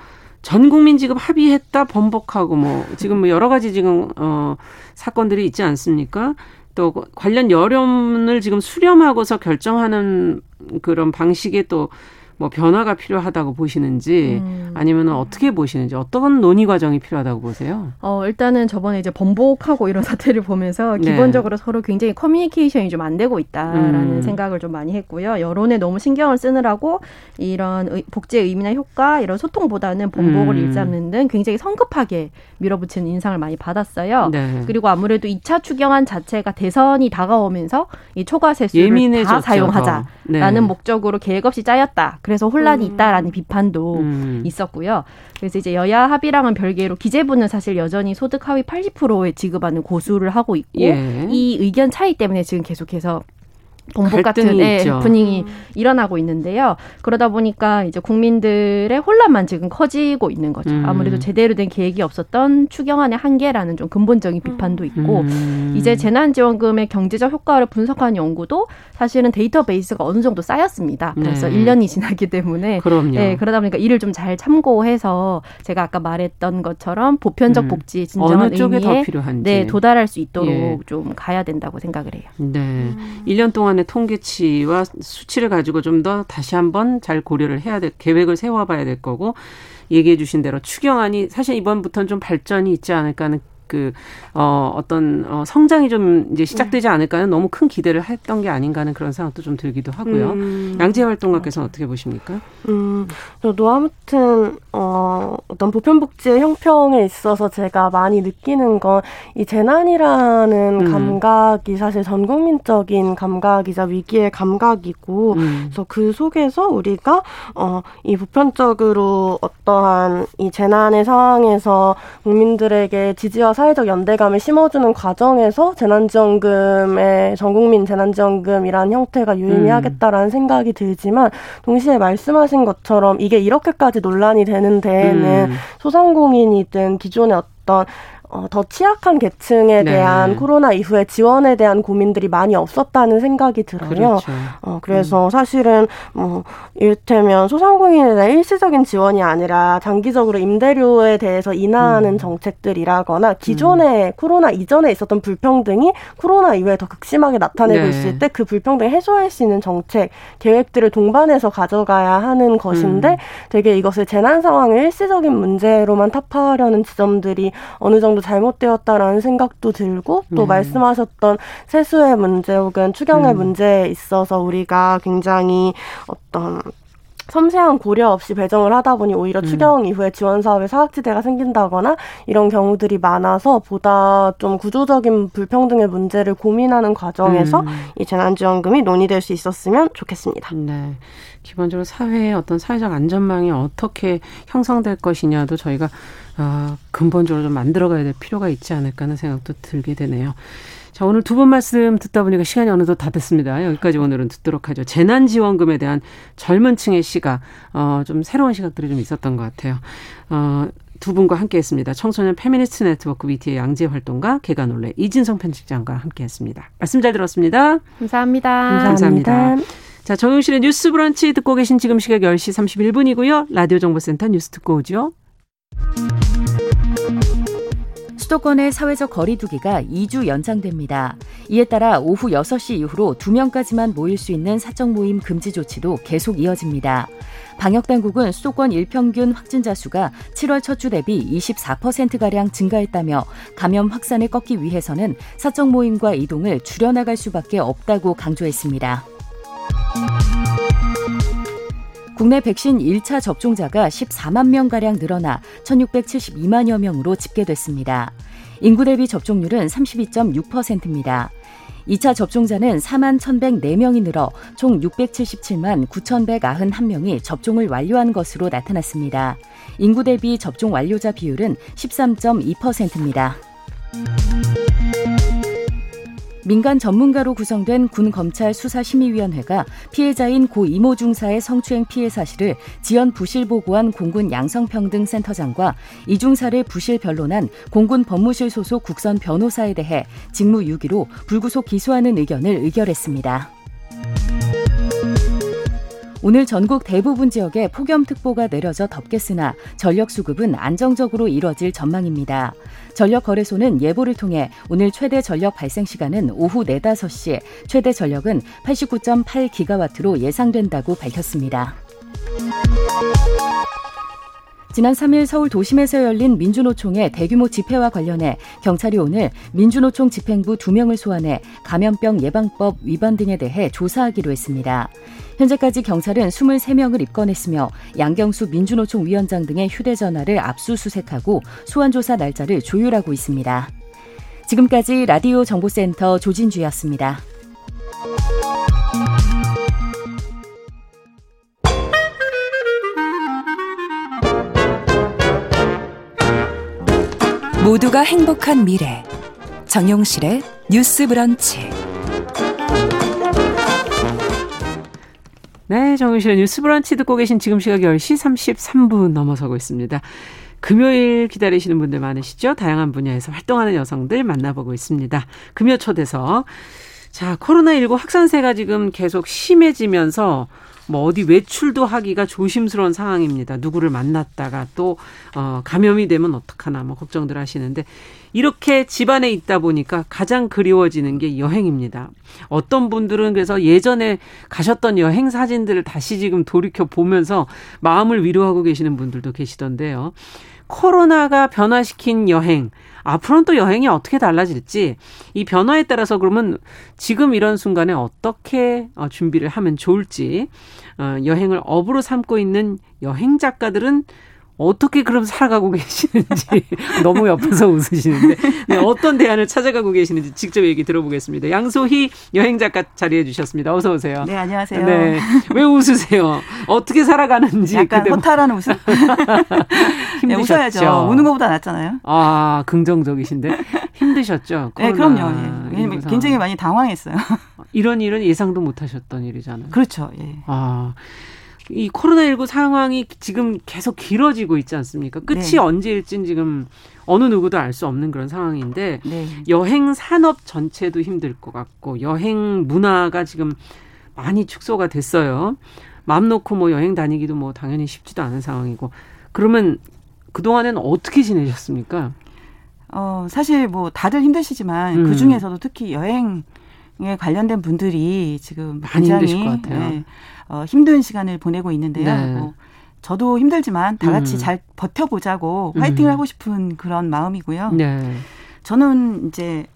전 국민 지급 합의했다 번복하고 뭐 지금 뭐 여러 가지 지금 어 사건들이 있지 않습니까? 또 관련 여론을 지금 수렴하고서 결정하는 그런 방식의 또 뭐 변화가 필요하다고 보시는지 음. 아니면 어떻게 보시는지 어떤 논의 과정이 필요하다고 보세요? 어, 일단은 저번에 이제 번복하고 이런 사태를 보면서 네. 기본적으로 네. 서로 굉장히 커뮤니케이션이 좀 안 되고 있다라는 음. 생각을 좀 많이 했고요. 여론에 너무 신경을 쓰느라고 이런 복지의 의미나 효과 이런 소통보다는 번복을 음. 일삼는 등 굉장히 성급하게 밀어붙이는 인상을 많이 받았어요. 네. 그리고 아무래도 2차 추경안 자체가 대선이 다가오면서 이 초과 세수를 다 사용하자라는 네. 목적으로 계획 없이 짜였다. 그래서 혼란이 음. 있다라는 비판도 음. 있었고요. 그래서 이제 여야 합의랑은 별개로 기재부는 사실 여전히 소득 하위 80%에 지급하는 고수를 하고 있고 예. 이 의견 차이 때문에 지금 계속해서 봉복 같은 예, 분위기 음. 일어나고 있는데요. 그러다 보니까 이제 국민들의 혼란만 지금 커지고 있는 거죠. 음. 아무래도 제대로 된 계획이 없었던 추경안의 한계라는 좀 근본적인 비판도 있고 음. 이제 재난지원금의 경제적 효과를 분석하는 연구도 사실은 데이터베이스가 어느 정도 쌓였습니다. 그래서 네. 1년이 지났기 때문에 그럼요. 예, 그러다 보니까 이를 좀 잘 참고해서 제가 아까 말했던 것처럼 보편적 음. 복지 진정한 의미에 네, 도달할 수 있도록 예. 좀 가야 된다고 생각을 해요. 네. 1년 동안 동안의 통계치와 수치를 가지고 좀 더 다시 한번 잘 고려를 해야 될 계획을 세워봐야 될 거고 얘기해 주신 대로 추경안이 사실 이번부터는 좀 발전이 있지 않을까 하는 그, 어, 어떤, 어, 성장이 좀 이제 시작되지 않을까는 너무 큰 기대를 했던 게 아닌가 하는 그런 생각도 좀 들기도 하고요. 음. 양재 활동가께서는 어떻게 보십니까? 음, 저도 아무튼, 어, 어떤 보편복지의 형평에 있어서 제가 많이 느끼는 건 이 재난이라는 음. 감각이 사실 전 국민적인 감각이자 위기의 감각이고, 음. 그래서 그 속에서 우리가, 어, 이 보편적으로 어떠한 이 재난의 상황에서 국민들에게 지지와 사회적 연대감을 심어주는 과정에서 재난지원금의 전국민 재난지원금이라는 형태가 유의미하겠다라는 음. 생각이 들지만 동시에 말씀하신 것처럼 이게 이렇게까지 논란이 되는 데에는 음. 소상공인이든 기존의 어떤 어, 더 취약한 계층에 네. 대한 코로나 이후에 지원에 대한 고민들이 많이 없었다는 생각이 들어요. 그렇죠. 어, 그래서 음. 사실은 뭐 이를테면 소상공인에 대한 일시적인 지원이 아니라 장기적으로 임대료에 대해서 인하하는 음. 정책들이라거나 기존에 음. 코로나 이전에 있었던 불평등이 코로나 이후에 더 극심하게 나타내고 네. 있을 때 그 불평등 해소할 수 있는 정책 계획들을 동반해서 가져가야 하는 것인데 음. 되게 이것을 재난 상황의 일시적인 문제로만 타파하려는 지점들이 어느 정도 잘못되었다라는 생각도 들고 또 음. 말씀하셨던 세수의 문제 혹은 추경의 음. 문제에 있어서 우리가 굉장히 어떤 섬세한 고려 없이 배정을 하다 보니 오히려 음. 추경 이후에 지원 사업에 사각지대가 생긴다거나 이런 경우들이 많아서 보다 좀 구조적인 불평등의 문제를 고민하는 과정에서 음. 이 재난지원금이 논의될 수 있었으면 좋겠습니다. 네. 기본적으로 사회의 어떤 사회적 안전망이 어떻게 형성될 것이냐도 저희가 어, 근본적으로 좀 만들어가야 될 필요가 있지 않을까 하는 생각도 들게 되네요. 자, 오늘 두 분 말씀 듣다 보니까 시간이 어느덧 다 됐습니다. 여기까지 오늘은 듣도록 하죠. 재난지원금에 대한 젊은 층의 시각, 어, 좀 새로운 시각들이 좀 있었던 것 같아요. 어, 두 분과 함께 했습니다. 청소년 페미니스트 네트워크 위티의 양지혜 활동가 개관올레 이진성 편집장과 함께 했습니다. 말씀 잘 들었습니다. 감사합니다. 감사합니다. 감사합니다. 자, 정용실의 뉴스 브런치 듣고 계신 지금 시각 10시 31분이고요. 라디오 정보센터 뉴스 듣고 오죠. 수도권의 사회적 거리두기가 2주 연장됩니다. 이에 따라 오후 6시 이후로 2명까지만 모일 수 있는 사적 모임 금지 조치도 계속 이어집니다. 방역당국은 수도권 일평균 확진자 수가 7월 첫 주 대비 24%가량 증가했다며 감염 확산을 꺾기 위해서는 사적 모임과 이동을 줄여나갈 수밖에 없다고 강조했습니다. 국내 백신 1차 접종자가 14만 명가량 늘어나 1,672만여 명으로 집계됐습니다. 인구 대비 접종률은 32.6%입니다. 2차 접종자는 4만 1,104명이 늘어 총 677만 9,191명이 접종을 완료한 것으로 나타났습니다. 인구 대비 접종 완료자 비율은 13.2%입니다. 민간 전문가로 구성된 군 검찰 수사심의위원회가 피해자인 고 이모 중사의 성추행 피해 사실을 지연 부실 보고한 공군 양성평등센터장과 이 중사를 부실 변론한 공군 법무실 소속 국선 변호사에 대해 직무 유기로 불구속 기소하는 의견을 의결했습니다. 오늘 전국 대부분 지역에 폭염특보가 내려져 덥겠으나 전력 수급은 안정적으로 이뤄질 전망입니다. 전력거래소는 예보를 통해 오늘 최대 전력 발생 시간은 오후 4, 5시, 최대 전력은 89.8기가와트로 예상된다고 밝혔습니다. 지난 3일 서울 도심에서 열린 민주노총의 대규모 집회와 관련해 경찰이 오늘 민주노총 집행부 2명을 소환해 감염병 예방법 위반 등에 대해 조사하기로 했습니다. 현재까지 경찰은 23명을 입건했으며 양경수 민주노총 위원장 등의 휴대전화를 압수수색하고 소환조사 날짜를 조율하고 있습니다. 지금까지 라디오 정보센터 조진주였습니다. 모두가 행복한 미래 정용실의 뉴스 브런치 네, 정용실의 뉴스 브런치 듣고 계신 지금 시각 10시 33분 넘어서고 있습니다. 금요일 기다리시는 분들 많으시죠? 다양한 분야에서 활동하는 여성들 만나보고 있습니다. 금요 초대서 자, 코로나19 확산세가 지금 계속 심해지면서 뭐 어디 외출도 하기가 조심스러운 상황입니다. 누구를 만났다가 또 어, 감염이 되면 어떡하나 뭐 걱정들 하시는데 이렇게 집안에 있다 보니까 가장 그리워지는 게 여행입니다. 어떤 분들은 그래서 예전에 가셨던 여행 사진들을 다시 지금 돌이켜 보면서 마음을 위로하고 계시는 분들도 계시던데요. 코로나가 변화시킨 여행, 앞으로는 또 여행이 어떻게 달라질지 이 변화에 따라서 그러면 지금 이런 순간에 어떻게 어, 준비를 하면 좋을지 어, 여행을 업으로 삼고 있는 여행 작가들은 어떻게 그럼 살아가고 계시는지 너무 옆에서 웃으시는데 네, 어떤 대안을 찾아가고 계시는지 직접 얘기 들어보겠습니다. 양소희 여행 작가 자리해 주셨습니다. 어서 오세요. 네 안녕하세요. 네. 왜 웃으세요? 어떻게 살아가는지 약간 허탈한 웃음. 힘드셨죠. 네, 웃어야죠. 우는 것보다 낫잖아요. 아 긍정적이신데 힘드셨죠? 네 그럼요. 예. 굉장히 많이 당황했어요. 이런 일은 예상도 못하셨던 일이잖아요. 그렇죠. 예. 아. 이 코로나19 상황이 지금 계속 길어지고 있지 않습니까? 끝이 네. 언제일진 지금 어느 누구도 알 수 없는 그런 상황인데 네. 여행 산업 전체도 힘들 것 같고 여행 문화가 지금 많이 축소가 됐어요. 마음 놓고 뭐 여행 다니기도 뭐 당연히 쉽지도 않은 상황이고 그러면 그동안에는 어떻게 지내셨습니까? 어, 사실 뭐 다들 힘드시지만 음. 그 중에서도 특히 여행에 관련된 분들이 지금 많이 힘드실 것 같아요. 네, 어, 힘든 시간을 보내고 있는데요. 네. 뭐 저도 힘들지만 다 같이 음. 잘 버텨보자고 화이팅을 음. 하고 싶은 그런 마음이고요. 네. 저는 이제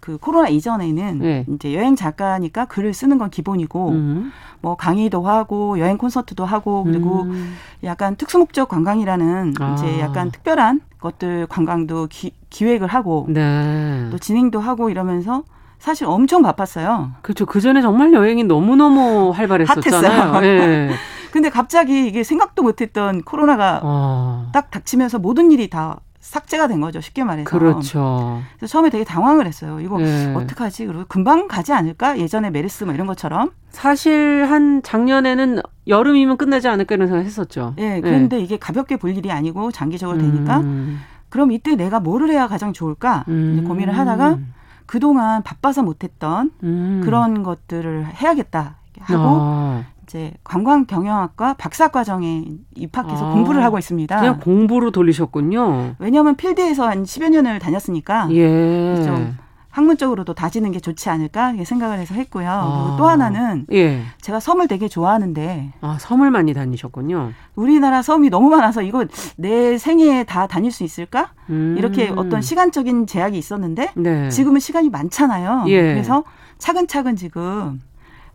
그 코로나 이전에는 네. 이제 여행 작가니까 글을 쓰는 건 기본이고 음. 뭐 강의도 하고 여행 콘서트도 하고 그리고 음. 약간 특수 목적 관광이라는 아. 이제 약간 특별한 것들 관광도 기, 기획을 하고 네. 또 진행도 하고 이러면서 사실 엄청 바빴어요. 그렇죠. 그 전에 정말 여행이 너무 너무 활발했었잖아요. 네. 근데 갑자기 이게 생각도 못했던 코로나가 어. 딱 닥치면서 모든 일이 다 삭제가 된 거죠. 쉽게 말해서. 그렇죠. 그래서 처음에 되게 당황을 했어요. 이거 네. 어떡하지? 그리고 금방 가지 않을까? 예전에 메르스 뭐 이런 것처럼. 사실 한 작년에는 여름이면 끝나지 않을까 이런 생각 했었죠. 예. 네, 그런데 네. 이게 가볍게 볼 일이 아니고 장기적으로 되니까 음. 그럼 이때 내가 뭐를 해야 가장 좋을까? 음. 고민을 하다가 그동안 바빠서 못했던 음. 그런 것들을 해야겠다 하고 아. 이제 관광 경영학과 박사 과정에 입학해서 아, 공부를 하고 있습니다. 그냥 공부로 돌리셨군요. 왜냐하면 필드에서 한 10여 년을 다녔으니까 예. 좀 학문적으로도 다지는 게 좋지 않을까 생각을 해서 했고요. 아. 그리고 또 하나는 예. 제가 섬을 되게 좋아하는데 아, 섬을 많이 다니셨군요. 우리나라 섬이 너무 많아서 이거 내 생애에 다 다닐 수 있을까? 음. 이렇게 어떤 시간적인 제약이 있었는데 네. 지금은 시간이 많잖아요. 예. 그래서 차근차근 지금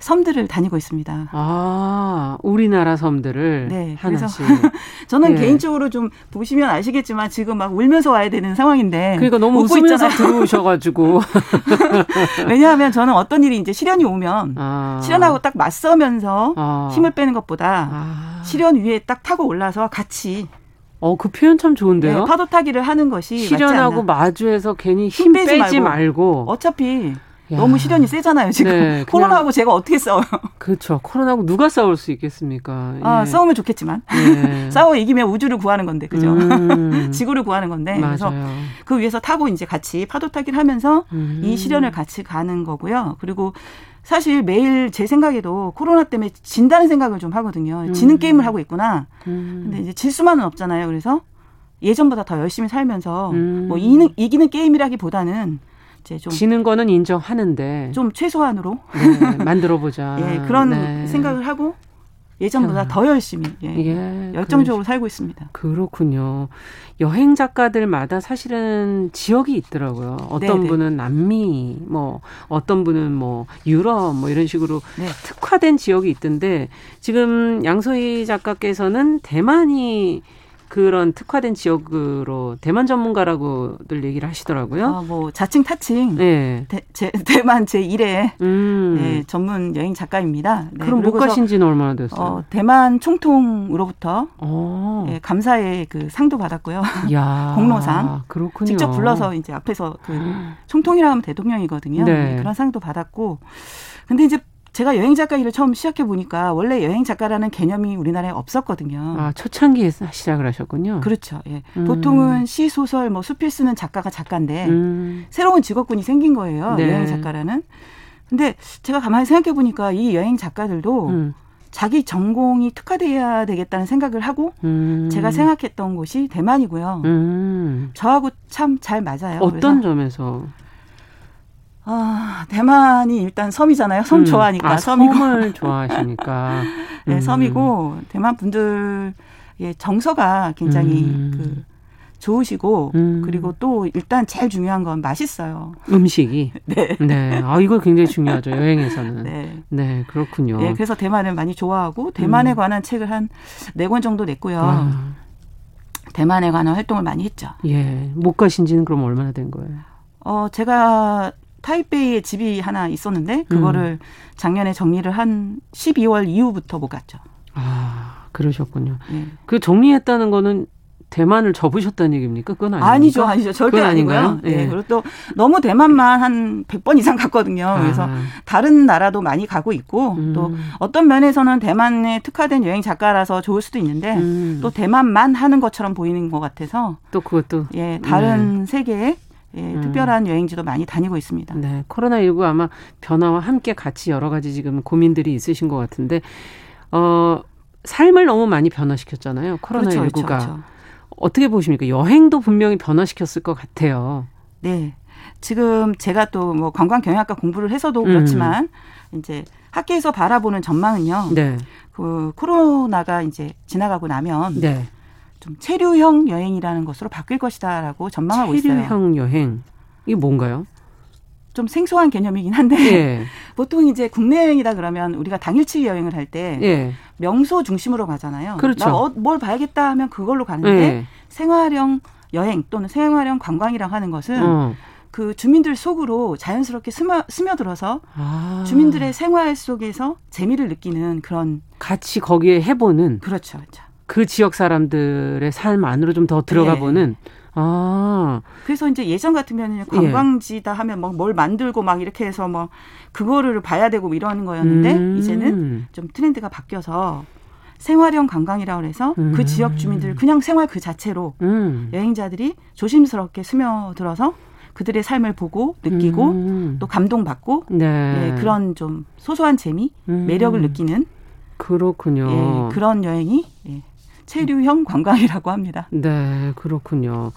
섬들을 다니고 있습니다. 아, 우리나라 섬들을 네, 하나씩. 저는 예. 개인적으로 좀 보시면 아시겠지만 지금 막 울면서 와야 되는 상황인데. 그러니까 너무 웃으면서 들어오셔가지고. 왜냐하면 저는 어떤 일이 이제 시련이 오면 아. 시련하고 딱 맞서면서 아. 힘을 빼는 것보다 아. 시련 위에 딱 타고 올라서 같이 어, 그 표현 참 좋은데요. 네, 파도 타기를 하는 것이 시련하고 마주해서 괜히 힘, 힘 빼지, 빼지 말고. 말고. 어차피 야. 너무 시련이 세잖아요, 지금. 네, 코로나하고 제가 어떻게 싸워요? 그렇죠. 코로나하고 누가 싸울 수 있겠습니까? 예. 아, 싸우면 좋겠지만. 예. 싸워 이기면 우주를 구하는 건데, 그죠? 음. 지구를 구하는 건데. 맞아요. 그래서 그 위에서 타고 이제 같이 파도 타기를 하면서 음. 이 시련을 같이 가는 거고요. 그리고 사실 매일 제 생각에도 코로나 때문에 진다는 생각을 좀 하거든요. 음. 지는 게임을 하고 있구나. 음. 근데 이제 질 수만은 없잖아요. 그래서 예전보다 더 열심히 살면서 음. 뭐 이기는, 이기는 게임이라기보다는 이제 좀 지는 거는 인정하는데 좀 최소한으로 네, 만들어 보자. 예, 그런 네. 생각을 하고 예전보다 더 열심히 예, 예, 열정적으로 살고 있습니다. 그렇군요. 여행 작가들마다 사실은 지역이 있더라고요. 어떤 네네. 네. 분은 남미, 뭐 어떤 분은 뭐 유럽, 뭐 이런 식으로 네. 특화된 지역이 있던데 지금 양소희 작가께서는 대만이 그런 특화된 지역으로 대만 전문가라고들 얘기를 하시더라고요. 아, 뭐 자칭 타칭. 네. 대, 제, 대만 제 1회 음. 네, 전문 여행 작가입니다. 네, 그럼 못 가신 지는 얼마나 됐어요? 어, 대만 총통으로부터 네, 감사의 그 상도 받았고요. 야, 공로상. 그렇군요. 직접 불러서 이제 앞에서 그 총통이라 하면 대통령이거든요. 네. 네, 그런 상도 받았고. 근데 이제 제가 여행 작가 일을 처음 시작해 보니까 원래 여행 작가라는 개념이 우리나라에 없었거든요. 아 초창기에 시작을 하셨군요. 그렇죠. 예. 음. 보통은 시 소설 뭐 수필 쓰는 작가가 작가인데 음. 새로운 직업군이 생긴 거예요. 네. 여행 작가라는. 근데 제가 가만히 생각해 보니까 이 여행 작가들도 음. 자기 전공이 특화돼야 되겠다는 생각을 하고 음. 제가 생각했던 곳이 대만이고요. 음. 저하고 참 잘 맞아요. 어떤 점에서? 아, 대만이 일단 섬이잖아요. 섬 음. 좋아하니까. 아, 섬이고. 섬을 좋아하시니까. 네, 음. 섬이고, 대만 분들의 정서가 굉장히 음. 그, 좋으시고, 음. 그리고 또 일단 제일 중요한 건 맛있어요. 음식이. 네. 네. 아, 이거 굉장히 중요하죠. 여행에서는. 네. 네, 그렇군요. 네, 그래서 대만을 많이 좋아하고, 대만에 음. 관한 책을 한 네 권 정도 냈고요. 아. 대만에 관한 활동을 많이 했죠. 예. 못 가신 지는 그럼 얼마나 된 거예요? 어, 제가 타이베이에 집이 하나 있었는데 그거를 음. 작년에 정리를 한 12월 이후부터 못 갔죠. 아 그러셨군요. 네. 그 정리했다는 거는 대만을 접으셨다는 얘기입니까? 그건 아니죠. 아니죠, 아니죠. 절대 아닌가요? 예. 네. 그리고 또 너무 대만만 한 100번 이상 갔거든요. 아. 그래서 다른 나라도 많이 가고 있고 음. 또 어떤 면에서는 대만에 특화된 여행 작가라서 좋을 수도 있는데 음. 또 대만만 하는 것처럼 보이는 것 같아서 또 그것도 예, 다른 네. 세계에 예, 음. 특별한 여행지도 많이 다니고 있습니다. 네, 코로나19 아마 변화와 함께 같이 여러 가지 지금 고민들이 있으신 것 같은데, 어, 삶을 너무 많이 변화시켰잖아요. 코로나19가. 그렇죠, 그렇죠, 그렇죠. 어떻게 보십니까? 여행도 분명히 변화시켰을 것 같아요. 네. 지금 제가 또 뭐 관광 경영학과 공부를 해서도 그렇지만 음. 이제 학계에서 바라보는 전망은요. 네. 그 코로나가 이제 지나가고 나면 네. 좀 체류형 여행이라는 것으로 바뀔 것이다라고 전망하고 체류형 있어요. 체류형 여행 이게 뭔가요? 좀 생소한 개념이긴 한데 예. 보통 이제 국내 여행이다 그러면 우리가 당일치 여행을 할때 예. 명소 중심으로 가잖아요. 그렇죠. 나뭘 어, 봐야겠다 하면 그걸로 가는데 예. 생활형 여행 또는 생활형 관광이라고 하는 것은 어. 그 주민들 속으로 자연스럽게 스며, 스며들어서 아. 주민들의 생활 속에서 재미를 느끼는 그런 같이 거기에 해보는 그렇죠, 그렇죠. 그 지역 사람들의 삶 안으로 좀 더 들어가 네. 보는 아. 그래서 이제 예전 같으면 관광지다 하면 뭐 뭘 만들고 막 이렇게 해서 뭐 그거를 봐야 되고 뭐 이러는 거였는데 음. 이제는 좀 트렌드가 바뀌어서 생활형 관광이라고 해서 그 음. 그 지역 주민들 그냥 생활 그 자체로 음. 여행자들이 조심스럽게 스며들어서 그들의 삶을 보고 느끼고 음. 또 감동받고 네. 예, 그런 좀 소소한 재미, 음. 매력을 느끼는 그렇군요. 예, 그런 여행이 예, 체류형 관광이라고 합니다. 네, 그렇군요.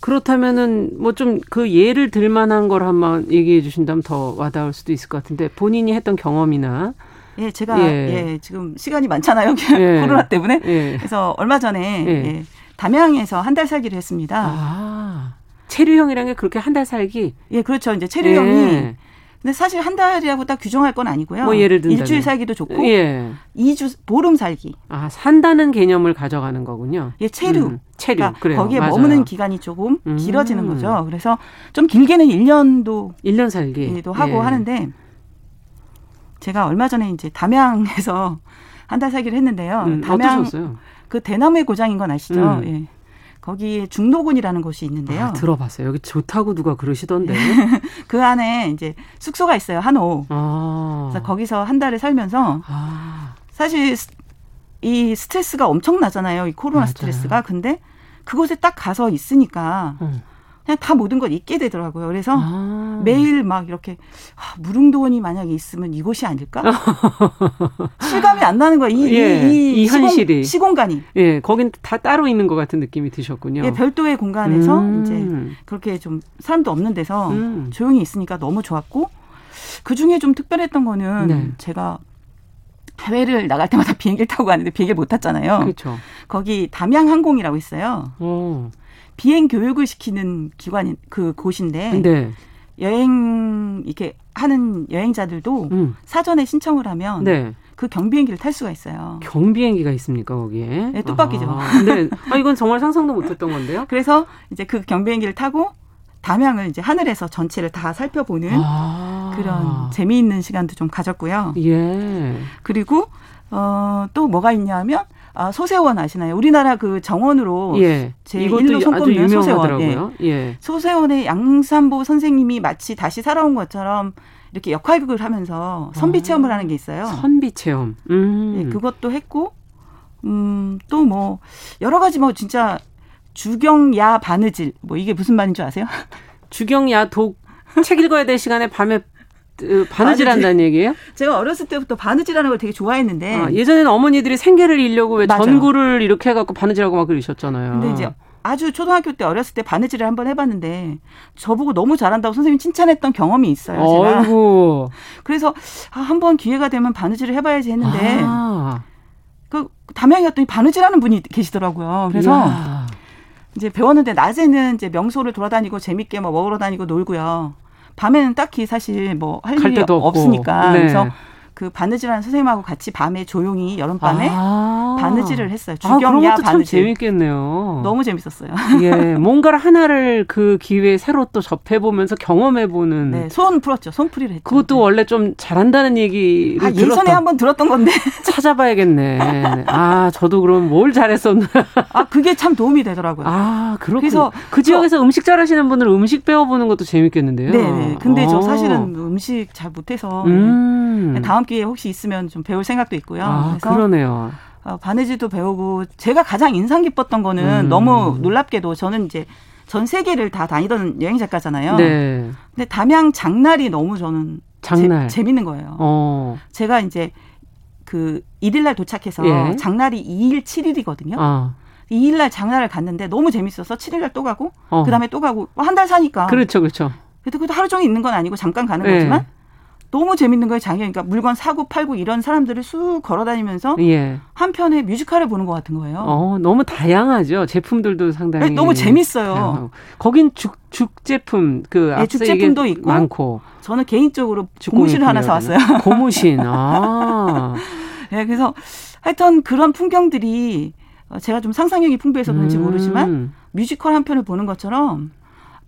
그렇다면은 뭐 좀 그 예를 들 만한 걸 한번 얘기해 주신다면 더 와닿을 수도 있을 것 같은데 본인이 했던 경험이나 예, 제가 예, 예 지금 시간이 많잖아요. 예. 코로나 때문에. 예. 그래서 얼마 전에 예. 예 담양에서 한 달 살기를 했습니다. 아. 체류형이라는 게 그렇게 한 달 살기? 예, 그렇죠. 이제 체류형이 예. 근데 사실 한 달이라고 딱 규정할 건 아니고요. 뭐 예를 들면 일주일 살기도 좋고, 예. 2주 보름 살기. 아 산다는 개념을 가져가는 거군요. 예, 체류. 음, 체류. 그러니까 그래요. 거기에 맞아요. 머무는 기간이 조금 음. 길어지는 거죠. 그래서 좀 길게는 1년도 1년 살기도 하고 예. 하는데 제가 얼마 전에 이제 담양에서 한 달 살기를 했는데요. 음, 담양 어떠셨어요? 그 대나무의 고장인 건 아시죠? 음. 예. 거기 중노군이라는 곳이 있는데요. 아, 들어봤어요. 여기 좋다고 누가 그러시던데. 그 안에 이제 숙소가 있어요. 한옥. 아. 그래서 거기서 한 달을 살면서 아. 사실 이 스트레스가 엄청나잖아요. 이 코로나 맞아요. 스트레스가. 근데 그곳에 딱 가서 있으니까 음. 그냥 다 모든 걸 잊게 되더라고요. 그래서 아. 매일 막 이렇게 아, 무릉도원이 만약에 있으면 이곳이 아닐까? 실감이 안 나는 거야. 이, 예, 이, 이, 이 현실이 시공간이. 예, 거긴 다 따로 있는 것 같은 느낌이 드셨군요. 예, 별도의 공간에서 음. 이제 그렇게 좀 사람도 없는 데서 음. 조용히 있으니까 너무 좋았고 그 중에 좀 특별했던 거는 네. 제가 해외를 나갈 때마다 비행기를 타고 가는데 비행기를 못 탔잖아요. 그렇죠. 거기 담양 항공이라고 있어요. 오. 비행 교육을 시키는 기관인 그 곳인데 네. 여행 이렇게 하는 여행자들도 음. 사전에 신청을 하면 네. 그 경비행기를 탈 수가 있어요. 경비행기가 있습니까 거기에? 네, 뜻밖이죠. 아, 네. 아, 이건 정말 상상도 못했던 건데요. 그래서 이제 그 경비행기를 타고 담양을 이제 하늘에서 전체를 다 살펴보는 아. 그런 재미있는 시간도 좀 가졌고요. 예. 그리고 어, 또 뭐가 있냐면 아, 소세원 아시나요? 우리나라 그 정원으로 예. 제 일로 손꼽는 소세원. 예. 예. 소세원의 양산보 선생님이 마치 다시 살아온 것처럼 이렇게 역할극을 하면서 선비 아, 체험을 하는 게 있어요. 선비 체험. 음. 예, 그것도 했고 음, 또 뭐 여러 가지 뭐 진짜 주경야 바느질 뭐 이게 무슨 말인 줄 아세요? 주경야 독 책 읽어야 될 시간에 밤에 그 바느질 한다는 얘기예요? 제가 어렸을 때부터 바느질하는 걸 되게 좋아했는데 아, 예전에는 어머니들이 생계를 잃려고 왜 맞아요. 전구를 이렇게 해갖고 바느질하고 막 그러셨잖아요. 근데 이제 아주 초등학교 때 어렸을 때 바느질을 한번 해봤는데 저보고 너무 잘한다고 선생님 칭찬했던 경험이 있어요. 제가. 아이고. 그래서 아, 한번 기회가 되면 바느질을 해봐야지 했는데 아. 그 담양에 갔더니 바느질하는 분이 계시더라고요. 그래서 야 이제 배웠는데 낮에는 이제 명소를 돌아다니고 재밌게 뭐 먹으러 다니고 놀고요. 밤에는 딱히 사실 뭐 할 일이 없으니까 네. 그래서 그 바느질하는 선생님하고 같이 밤에 조용히 여름밤에 아. 아. 바느질을 했어요. 주경야 아, 바느질. 재밌겠네요. 너무 재밌었어요. 예, 뭔가를 하나를 그 기회에 새로 또 접해 보면서 경험해 보는. 네, 손 풀었죠. 손풀이를 했죠. 그것도 네. 원래 좀 잘한다는 얘기를 아, 예전에 한번 들었던 건데 찾아봐야겠네. 아, 저도 그럼 뭘 잘했었나? 아, 그게 참 도움이 되더라고요. 아, 그렇군요. 그래서 그 지역에서 음식 잘하시는 분들은 음식 배워보는 것도 재밌겠는데요. 네, 네. 근데 어. 저 사실은 음식 잘 못해서 음. 다음 기회에 혹시 있으면 좀 배울 생각도 있고요. 아, 그러네요. 어, 바느질도 배우고 제가 가장 인상 깊었던 거는 음. 너무 놀랍게도 저는 이제 전 세계를 다 다니던 여행 작가잖아요. 네. 근데 담양 장날이 너무 저는 장날. 재, 재밌는 거예요. 어. 제가 이제 그 1일날 도착해서 예. 장날이 2일, 7일이거든요. 어. 2일날 장날을 갔는데 너무 재밌어서 7일날 또 가고 어. 그다음에 또 가고 한 달 사니까. 그렇죠, 그렇죠. 그래도 하루 종일 있는 건 아니고 잠깐 가는 예. 거지만 너무 재밌는 거예요, 장애. 그러니까 물건 사고 팔고 이런 사람들을 쑥 걸어다니면서 예. 한편의 뮤지컬을 보는 것 같은 거예요. 어, 너무 다양하죠. 제품들도 상당히 네, 너무 재밌어요. 다양하고. 거긴 죽, 죽 제품 그 네, 죽 제품도 있고 많고. 저는 개인적으로 고무신을 하나 사왔어요. 고무신. 아. 네, 그래서 하여튼 그런 풍경들이 제가 좀 상상력이 풍부해서 그런지 음. 모르지만 뮤지컬 한 편을 보는 것처럼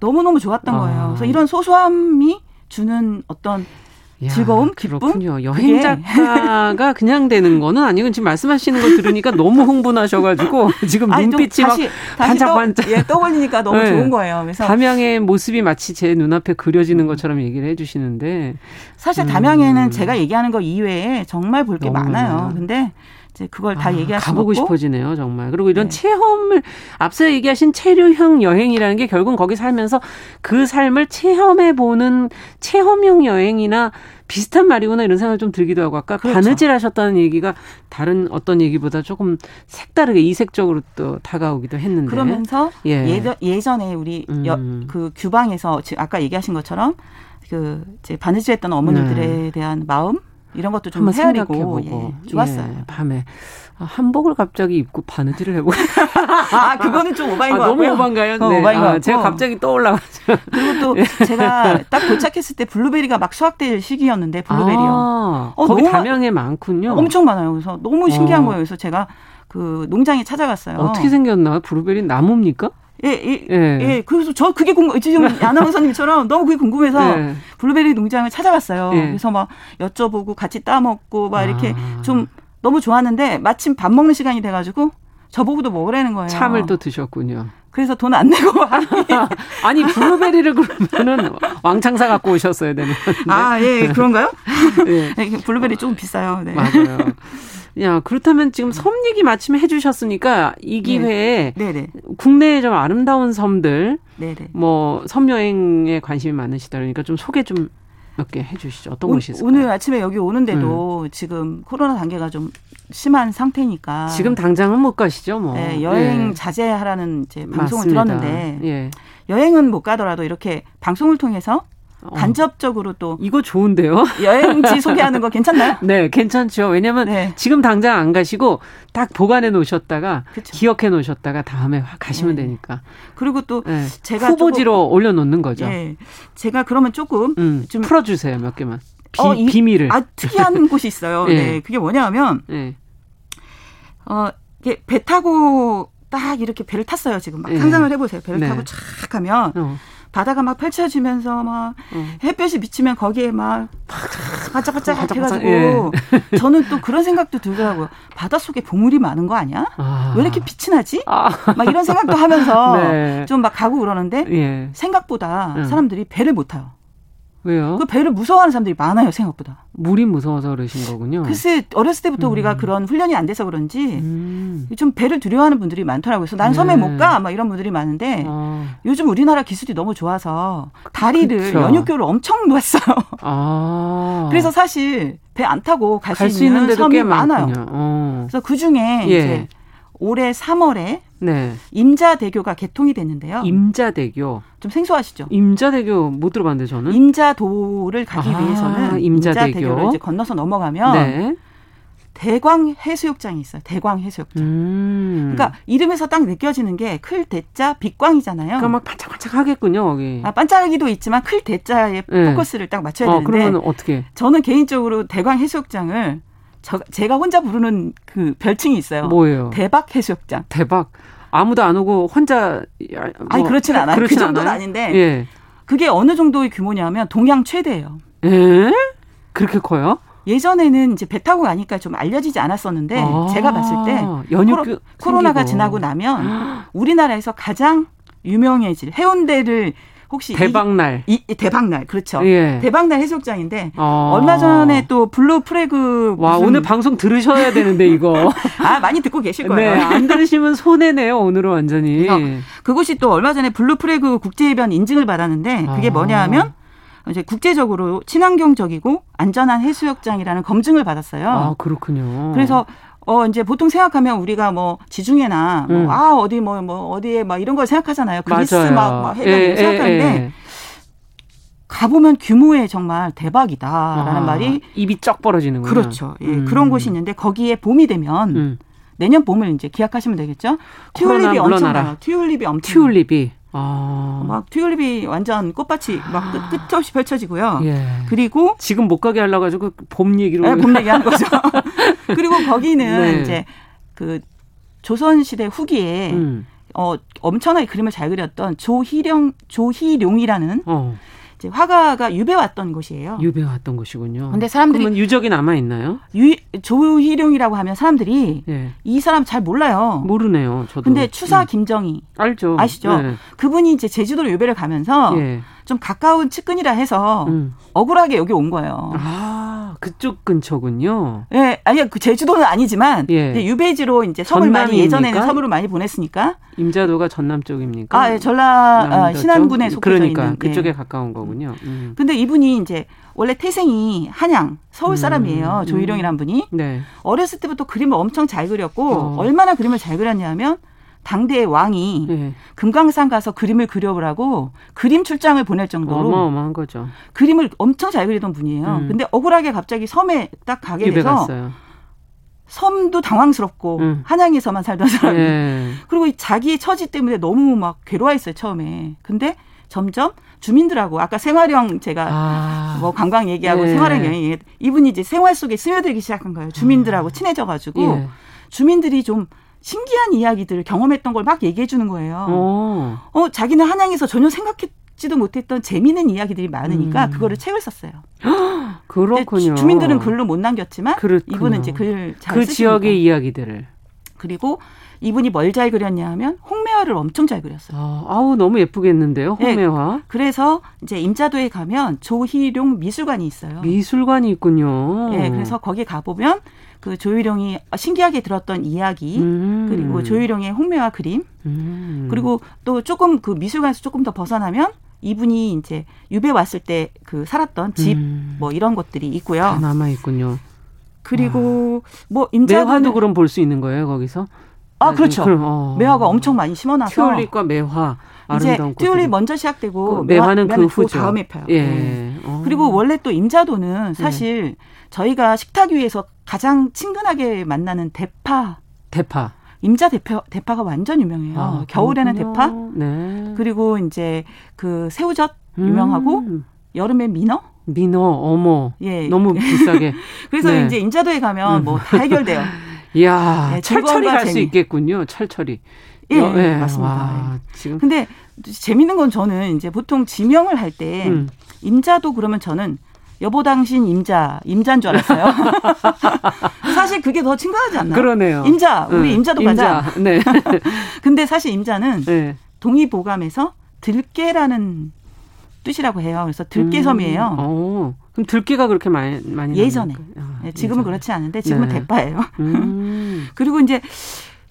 너무너무 좋았던 아. 거예요. 그래서 이런 소소함이 주는 어떤 야, 즐거움, 기쁨. 그렇군요. 여행 작가가 그냥 되는 거는 아니고 지금 말씀하시는 걸 들으니까 너무 흥분하셔가지고 지금 아니, 눈빛이 다시, 막 반짝반짝. 예, 떠올리니까 너무 네. 좋은 거예요. 그래서 담양의 모습이 마치 제 눈앞에 그려지는 것처럼 얘기를 해주시는데 사실 담양에는 음. 제가 얘기하는 거 이외에 정말 볼 게 많아요. 많아요. 근데 이제 그걸 다 아, 얘기할 수 가보고 싶어지네요, 정말. 그리고 이런 네. 체험을 앞서 얘기하신 체류형 여행이라는 게 결국은 거기 살면서 그 삶을 체험해 보는 체험형 여행이나 비슷한 말이구나 이런 생각이 좀 들기도 하고 아까 그렇죠. 바느질 하셨다는 얘기가 다른 어떤 얘기보다 조금 색다르게 이색적으로 또 다가오기도 했는데 그러면서 예. 예전에 우리 음. 여, 그 규방에서 아까 얘기하신 것처럼 그 이제 바느질했던 어머니들에 네. 대한 마음 이런 것도 좀 헤아리고 예, 좋았어요. 예, 밤에 아, 한복을 갑자기 입고 바느질을 해보고 아 그거는 좀 오바인 아, 것 같고요. 너무 오바인가요? 어, 네. 오바인 것 아, 제가 갑자기 떠올라가지고 그리고 또 예. 제가 딱 도착했을 때 블루베리가 막 수확될 시기였는데 블루베리요. 아, 어, 거기 담양에 많군요. 엄청 많아요. 그래서 너무 신기한 어. 거예요. 그래서 제가 그 농장에 찾아갔어요. 어떻게 생겼나? 블루베리 나무입니까? 예, 예, 예. 예. 그래서 저 그게 궁금, 지금 아나운서님처럼 너무 그게 궁금해서 예. 블루베리 농장을 찾아갔어요. 예. 그래서 막 여쭤보고 같이 따먹고 막 이렇게 아. 좀 너무 좋았는데 마침 밥 먹는 시간이 돼가지고 저보고도 먹으라는 거예요. 참을 또 드셨군요. 그래서 돈 안 내고 아니 블루베리를 그러면은 왕창 사 갖고 오셨어야 되는. 아, 예, 그런가요? 예. 네, 블루베리 조금 비싸요. 네. 맞아요. 야, 그렇다면 지금 섬 얘기 마침 해주셨으니까 이 네. 기회에 네. 네. 국내의 좀 아름다운 섬들, 네네. 네. 뭐 섬 여행에 관심이 많으시다 그러니까 좀 소개 좀 몇 개 해주시죠. 어떤 오, 곳이 있을까요? 오늘 아침에 여기 오는데도 음. 지금 코로나 단계가 좀 심한 상태니까 지금 당장은 못 가시죠, 뭐. 네, 여행 네. 자제하라는 이제 방송을 맞습니다. 들었는데 예. 여행은 못 가더라도 이렇게 방송을 통해서 어. 간접적으로 또 이거 좋은데요. 여행지 소개하는 거 괜찮나요? 네, 괜찮죠. 왜냐면 네. 지금 당장 안 가시고 딱 보관해 놓으셨다가 그쵸. 기억해 놓으셨다가 다음에 가시면 네. 되니까. 그리고 또 네. 제가 후보지로 올려 놓는 거죠. 네. 제가 그러면 조금 음, 좀 풀어 주세요. 몇 개만. 비, 어, 이, 비밀을. 아, 특이한 곳이 있어요. 네. 네. 그게 뭐냐면 네. 어, 이게 배 타고 딱 이렇게 배를 탔어요. 지금 막 상상을 해 보세요. 배를 타고 쫙 가면 어. 바다가 막 펼쳐지면서 막 어. 햇볕이 비치면 거기에 막 반짝반짝 해가지고 예. 저는 또 그런 생각도 들더라고요. 바다 속에 보물이 많은 거 아니야? 아. 왜 이렇게 빛이 나지? 아. 막 이런 생각도 하면서 네. 좀막 가고 그러는데 예. 생각보다 음. 사람들이 배를 못 타요. 왜요? 그 배를 무서워하는 사람들이 많아요 생각보다. 물이 무서워서 그러신 거군요. 글쎄 어렸을 때부터 음. 우리가 그런 훈련이 안 돼서 그런지 음. 좀 배를 두려워하는 분들이 많더라고요. 그래서 난 섬에 네. 못 가, 막 이런 분들이 많은데 아. 요즘 우리나라 기술이 너무 좋아서 다리를 그쵸. 연육교를 엄청 놓았어요. 아. 그래서 사실 배 안 타고 갈 수 있는, 있는 섬이 많아요. 어. 그래서 그 중에 예. 이제 올해 3월에 네. 임자대교가 개통이 됐는데요. 임자대교. 좀 생소하시죠? 임자대교 못 들어봤는데 저는. 임자도를 가기 아, 위해서는 임자대교. 임자대교를 이제 건너서 넘어가면 네. 대광 해수욕장이 있어요. 대광 해수욕장. 음. 그러니까 이름에서 딱 느껴지는 게 클 대자 빛광이잖아요. 그러니까 막 반짝반짝 하겠군요, 거기. 아, 반짝이도 있지만 클 대자에 네. 포커스를 딱 맞춰야 어, 되는데. 그러면 어떻게? 저는 개인적으로 대광 해수욕장을 저, 제가 혼자 부르는 그 별칭이 있어요. 뭐예요? 대박 해수욕장. 대박. 아무도 안 오고 혼자 뭐, 아니 그렇진 않아요. 그렇진 그 정도는 않아요? 아닌데 예. 그게 어느 정도의 규모냐면 동양 최대예요. 에? 그렇게 커요? 예전에는 이제 배 타고 가니까 좀 알려지지 않았었는데 아, 제가 봤을 때 연휴 코로, 코로나가 지나고 나면 우리나라에서 가장 유명해질 해운대를 혹시 대박날 이, 이 대박날 그렇죠. 예. 대박날 해수욕장인데 어. 얼마 전에 또 Blue Flag 와 오늘 방송 들으셔야 되는데 이거 아 많이 듣고 계실 거예요. 네, 안 들으시면 손해네요 오늘은 완전히. 그곳이 또 얼마 전에 Blue Flag 국제해변 인증을 받았는데 그게 아. 뭐냐하면 이제 국제적으로 친환경적이고 안전한 해수욕장이라는 검증을 받았어요. 아 그렇군요. 그래서 어 이제 보통 생각하면 우리가 뭐 지중해나 뭐, 음. 아 어디 뭐뭐 뭐 어디에 막 이런 걸 생각하잖아요. 그리스 막, 막 해변 예, 생각하는데 예, 예. 가보면 규모에 정말 대박이다라는 아, 말이 입이 쩍 벌어지는군요. 그렇죠. 예, 음. 그런 곳이 있는데 거기에 봄이 되면 음. 내년 봄을 이제 기약하시면 되겠죠. 튤립이 엄청 나요. 튤립이 엄청 튤립이 아. 막 튤립이 완전 꽃밭이 막 끝, 끝 없이 펼쳐지고요. 예. 그리고 지금 못 가게 하려 가지고 봄 얘기로 네, 봄 얘기하는 거죠. 그리고 거기는 네. 이제 그 조선 시대 후기에 음. 어 엄청나게 그림을 잘 그렸던 조희령 조희룡이라는 어. 이제 화가가 유배 왔던 곳이에요. 유배 왔던 곳이군요. 근데 사람들이 그러면 유적이 남아 있나요? 유 조희룡이라고 하면 사람들이 예. 이 사람 잘 몰라요. 모르네요. 저도. 근데 추사 음. 김정희 알죠. 아시죠? 네. 그분이 이제 제주도로 유배를 가면서 예. 좀 가까운 측근이라 해서 음. 억울하게 여기 온 거예요. 아, 그쪽 근처군요. 예, 네, 아니 그 제주도는 아니지만 예. 유배지로 이제 섬을 많이 예전에는 섬으로 많이 보냈으니까. 임자도가 전남 쪽입니까? 아, 예, 전라 아, 신안군에 속해 그러니까 있는. 그쪽에 예. 가까운 거군요. 음. 근데 이분이 이제 원래 태생이 한양 서울 음, 사람이에요. 음, 조희룡이란 분이. 네. 어렸을 때부터 그림을 엄청 잘 그렸고 어. 얼마나 그림을 잘 그렸냐면 당대의 왕이 네. 금강산 가서 그림을 그려보라고 그림 출장을 보낼 정도로 어마어마한 거죠. 그림을 엄청 잘 그리던 분이에요. 음. 근데 억울하게 갑자기 섬에 딱 가게 돼서 갔어요. 섬도 당황스럽고 음. 한양에서만 살던 사람이 네. 그리고 자기의 처지 때문에 너무 막 괴로워했어요 처음에. 근데 점점 주민들하고 아까 생활형 제가 아. 뭐 관광 얘기하고 네. 생활형 여행 얘기 이분이 이제 생활 속에 스며들기 시작한 거예요. 주민들하고 아. 친해져가지고 예. 주민들이 좀 신기한 이야기들을 경험했던 걸 막 얘기해 주는 거예요. 오. 어, 자기는 한양에서 전혀 생각했 지도 못했던 재미있는 이야기들이 많으니까 음. 그거를 책을 썼어요. 그렇군요. 주민들은 글로 못 남겼지만 그렇군요. 이분은 이제 글잘 그 지역의 이야기들을 그리고 이분이 뭘 잘 그렸냐 하면 홍매화를 엄청 잘 그렸어요. 아, 아우 너무 예쁘겠는데요, 네. 홍매화. 네, 그래서 이제 임자도에 가면 조희룡 미술관이 있어요. 미술관이 있군요. 네, 그래서 거기 가 보면 그 조희룡이 신기하게 들었던 이야기 음. 그리고 조희룡의 홍매화 그림 음. 그리고 또 조금 그 미술관에서 조금 더 벗어나면 이분이 이제 유배 왔을 때 그 살았던 집뭐 음. 이런 것들이 있고요. 남아 있군요. 그리고 와. 뭐 임자도 매화도 그럼 볼 수 있는 거예요 거기서? 아 그렇죠. 그럼, 어. 매화가 엄청 많이 심어놔서 튤립과 매화 이제 튤립 먼저 시작되고 그 매화는 그 후죠. 다음에 펴요. 예. 네. 어. 그리고 원래 또 임자도는 사실 네. 저희가 식탁 위에서 가장 친근하게 만나는 대파. 대파. 임자 대파 대파가 완전 유명해요. 아, 겨울에는 대파. 네. 그리고 이제 그 새우젓 유명하고 음. 여름에 민어. 민어, 어머. 예. 너무 비싸게. 그래서 네. 이제 임자도에 가면 음. 뭐다 해결돼요. 이야, 네, 철철이 갈 수 있겠군요. 철철이. 예, 어, 예. 맞습니다. 와, 예. 지금. 근데 재밌는 건 저는 이제 보통 지명을 할때 음. 임자도 그러면 저는 여보 당신 임자, 임자인 줄 알았어요. 사실 그게 더 친근하지 않나요? 그러네요. 임자, 우리 응. 임자도 임자. 가자. 네. 근데 사실 임자는 네. 동의보감에서 들깨라는 뜻이라고 해요. 그래서 들깨섬이에요. 음. 오, 그럼 들깨가 그렇게 많이 많이 예전에. 아, 네, 지금은 예전에. 그렇지 않은데 지금은 네. 대파예요. 음. 그리고 이제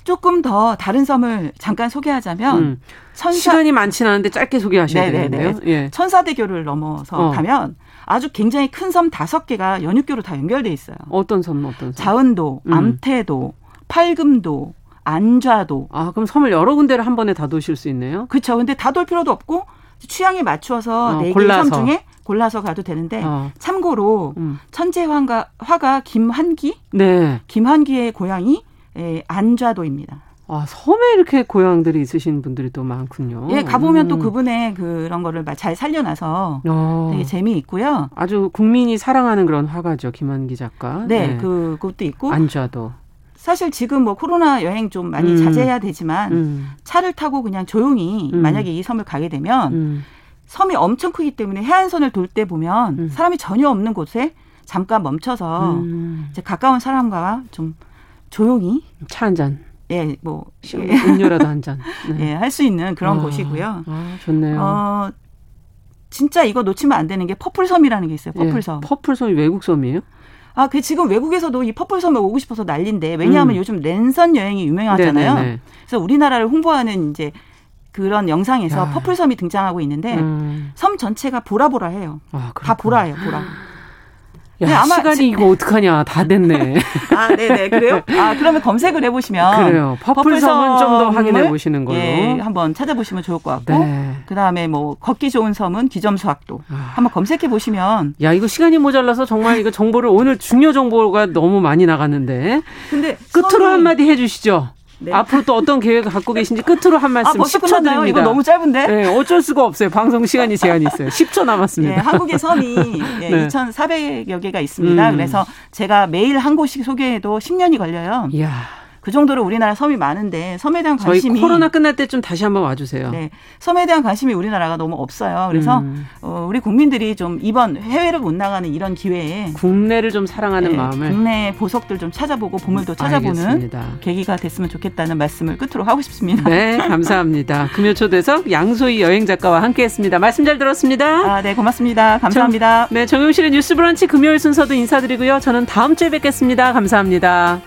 조금 더 다른 섬을 잠깐 소개하자면 음. 천사 시간이 많지는 않은데 짧게 소개하셔야 네네네. 되는데요. 예. 천사대교를 넘어서 어. 가면 아주 굉장히 큰 섬 다섯 개가 연육교로 다 연결돼 있어요. 어떤 섬 어떤 섬? 자은도, 음. 암태도, 팔금도, 안좌도. 아 그럼 섬을 여러 군데를 한 번에 다 도실 수 있네요. 그렇죠. 근데 다 돌 필요도 없고 취향에 맞추어서 네 어, 개의 섬 중에 골라서 가도 되는데 어. 참고로 음. 천재 화가 화가 김한기, 네. 김한기의 고향이 에, 안좌도입니다. 아, 섬에 이렇게 고향들이 있으신 분들이 또 많군요. 예, 가보면 음. 또 그분의 그런 거를 잘 살려놔서 어. 되게 재미있고요. 아주 국민이 사랑하는 그런 화가죠. 김한기 작가. 네, 네. 그, 그것도 있고. 안좌도. 사실 지금 뭐 코로나 여행 좀 많이 음. 자제해야 되지만 음. 차를 타고 그냥 조용히 음. 만약에 이 섬을 가게 되면 음. 섬이 엄청 크기 때문에 해안선을 돌 때 보면 음. 사람이 전혀 없는 곳에 잠깐 멈춰서 이제 가까운 사람과 좀 조용히 차 한 잔. 예, 뭐 예. 음료라도 한 잔. 네. 예, 할 수 있는 그런 아, 곳이고요. 아, 좋네요. 어, 진짜 이거 놓치면 안 되는 게 퍼플섬이라는 게 있어요. 퍼플섬. 예, 퍼플섬이 외국 섬이에요? 아, 그 지금 외국에서도 이 퍼플섬에 오고 싶어서 난리인데 왜냐하면 음. 요즘 랜선 여행이 유명하잖아요. 네네네. 그래서 우리나라를 홍보하는 이제 그런 영상에서 아. 퍼플섬이 등장하고 있는데 음. 섬 전체가 보라보라 해요. 아, 다 보라예요, 보라. 야, 네, 아마 시간이 이거 어떡하냐. 다 됐네. 아, 네네. 그래요? 아, 그러면 검색을 해보시면. 그래요. 퍼플섬은 좀 더 확인해 보시는 걸로. 예, 한번 찾아보시면 좋을 것 같고. 네. 그 다음에 뭐, 걷기 좋은 섬은 기점소악도. 아. 한번 검색해 보시면. 야, 이거 시간이 모자라서 정말 이거 정보를 오늘 중요 정보가 너무 많이 나갔는데. 근데 끝으로 한마디 해 주시죠. 네. 앞으로 또 어떤 계획을 갖고 계신지 끝으로 한 말씀 아, 10초 드립니다. 이거 너무 짧은데? 네, 어쩔 수가 없어요. 방송 시간이 제한이 있어요. 10초 남았습니다. 네, 한국의 섬이 네. 2,400여 개가 있습니다. 음. 그래서 제가 매일 한 곳씩 소개해도 10년이 걸려요. 이야. 그 정도로 우리나라 섬이 많은데 섬에 대한 관심이 코로나 끝날 때 좀 다시 한번 와주세요. 네, 섬에 대한 관심이 우리나라가 너무 없어요. 그래서 음. 어, 우리 국민들이 좀 이번 해외를 못 나가는 이런 기회에 국내를 좀 사랑하는 네, 마음을 국내 보석들 좀 찾아보고 보물도 찾아보는 알겠습니다. 계기가 됐으면 좋겠다는 말씀을 끝으로 하고 싶습니다. 네, 감사합니다. 금요초대석 양소희 여행 작가와 함께했습니다. 말씀 잘 들었습니다. 아, 네, 고맙습니다. 감사합니다. 정, 네, 정용실의 뉴스브런치 금요일 순서도 인사드리고요. 저는 다음 주에 뵙겠습니다. 감사합니다.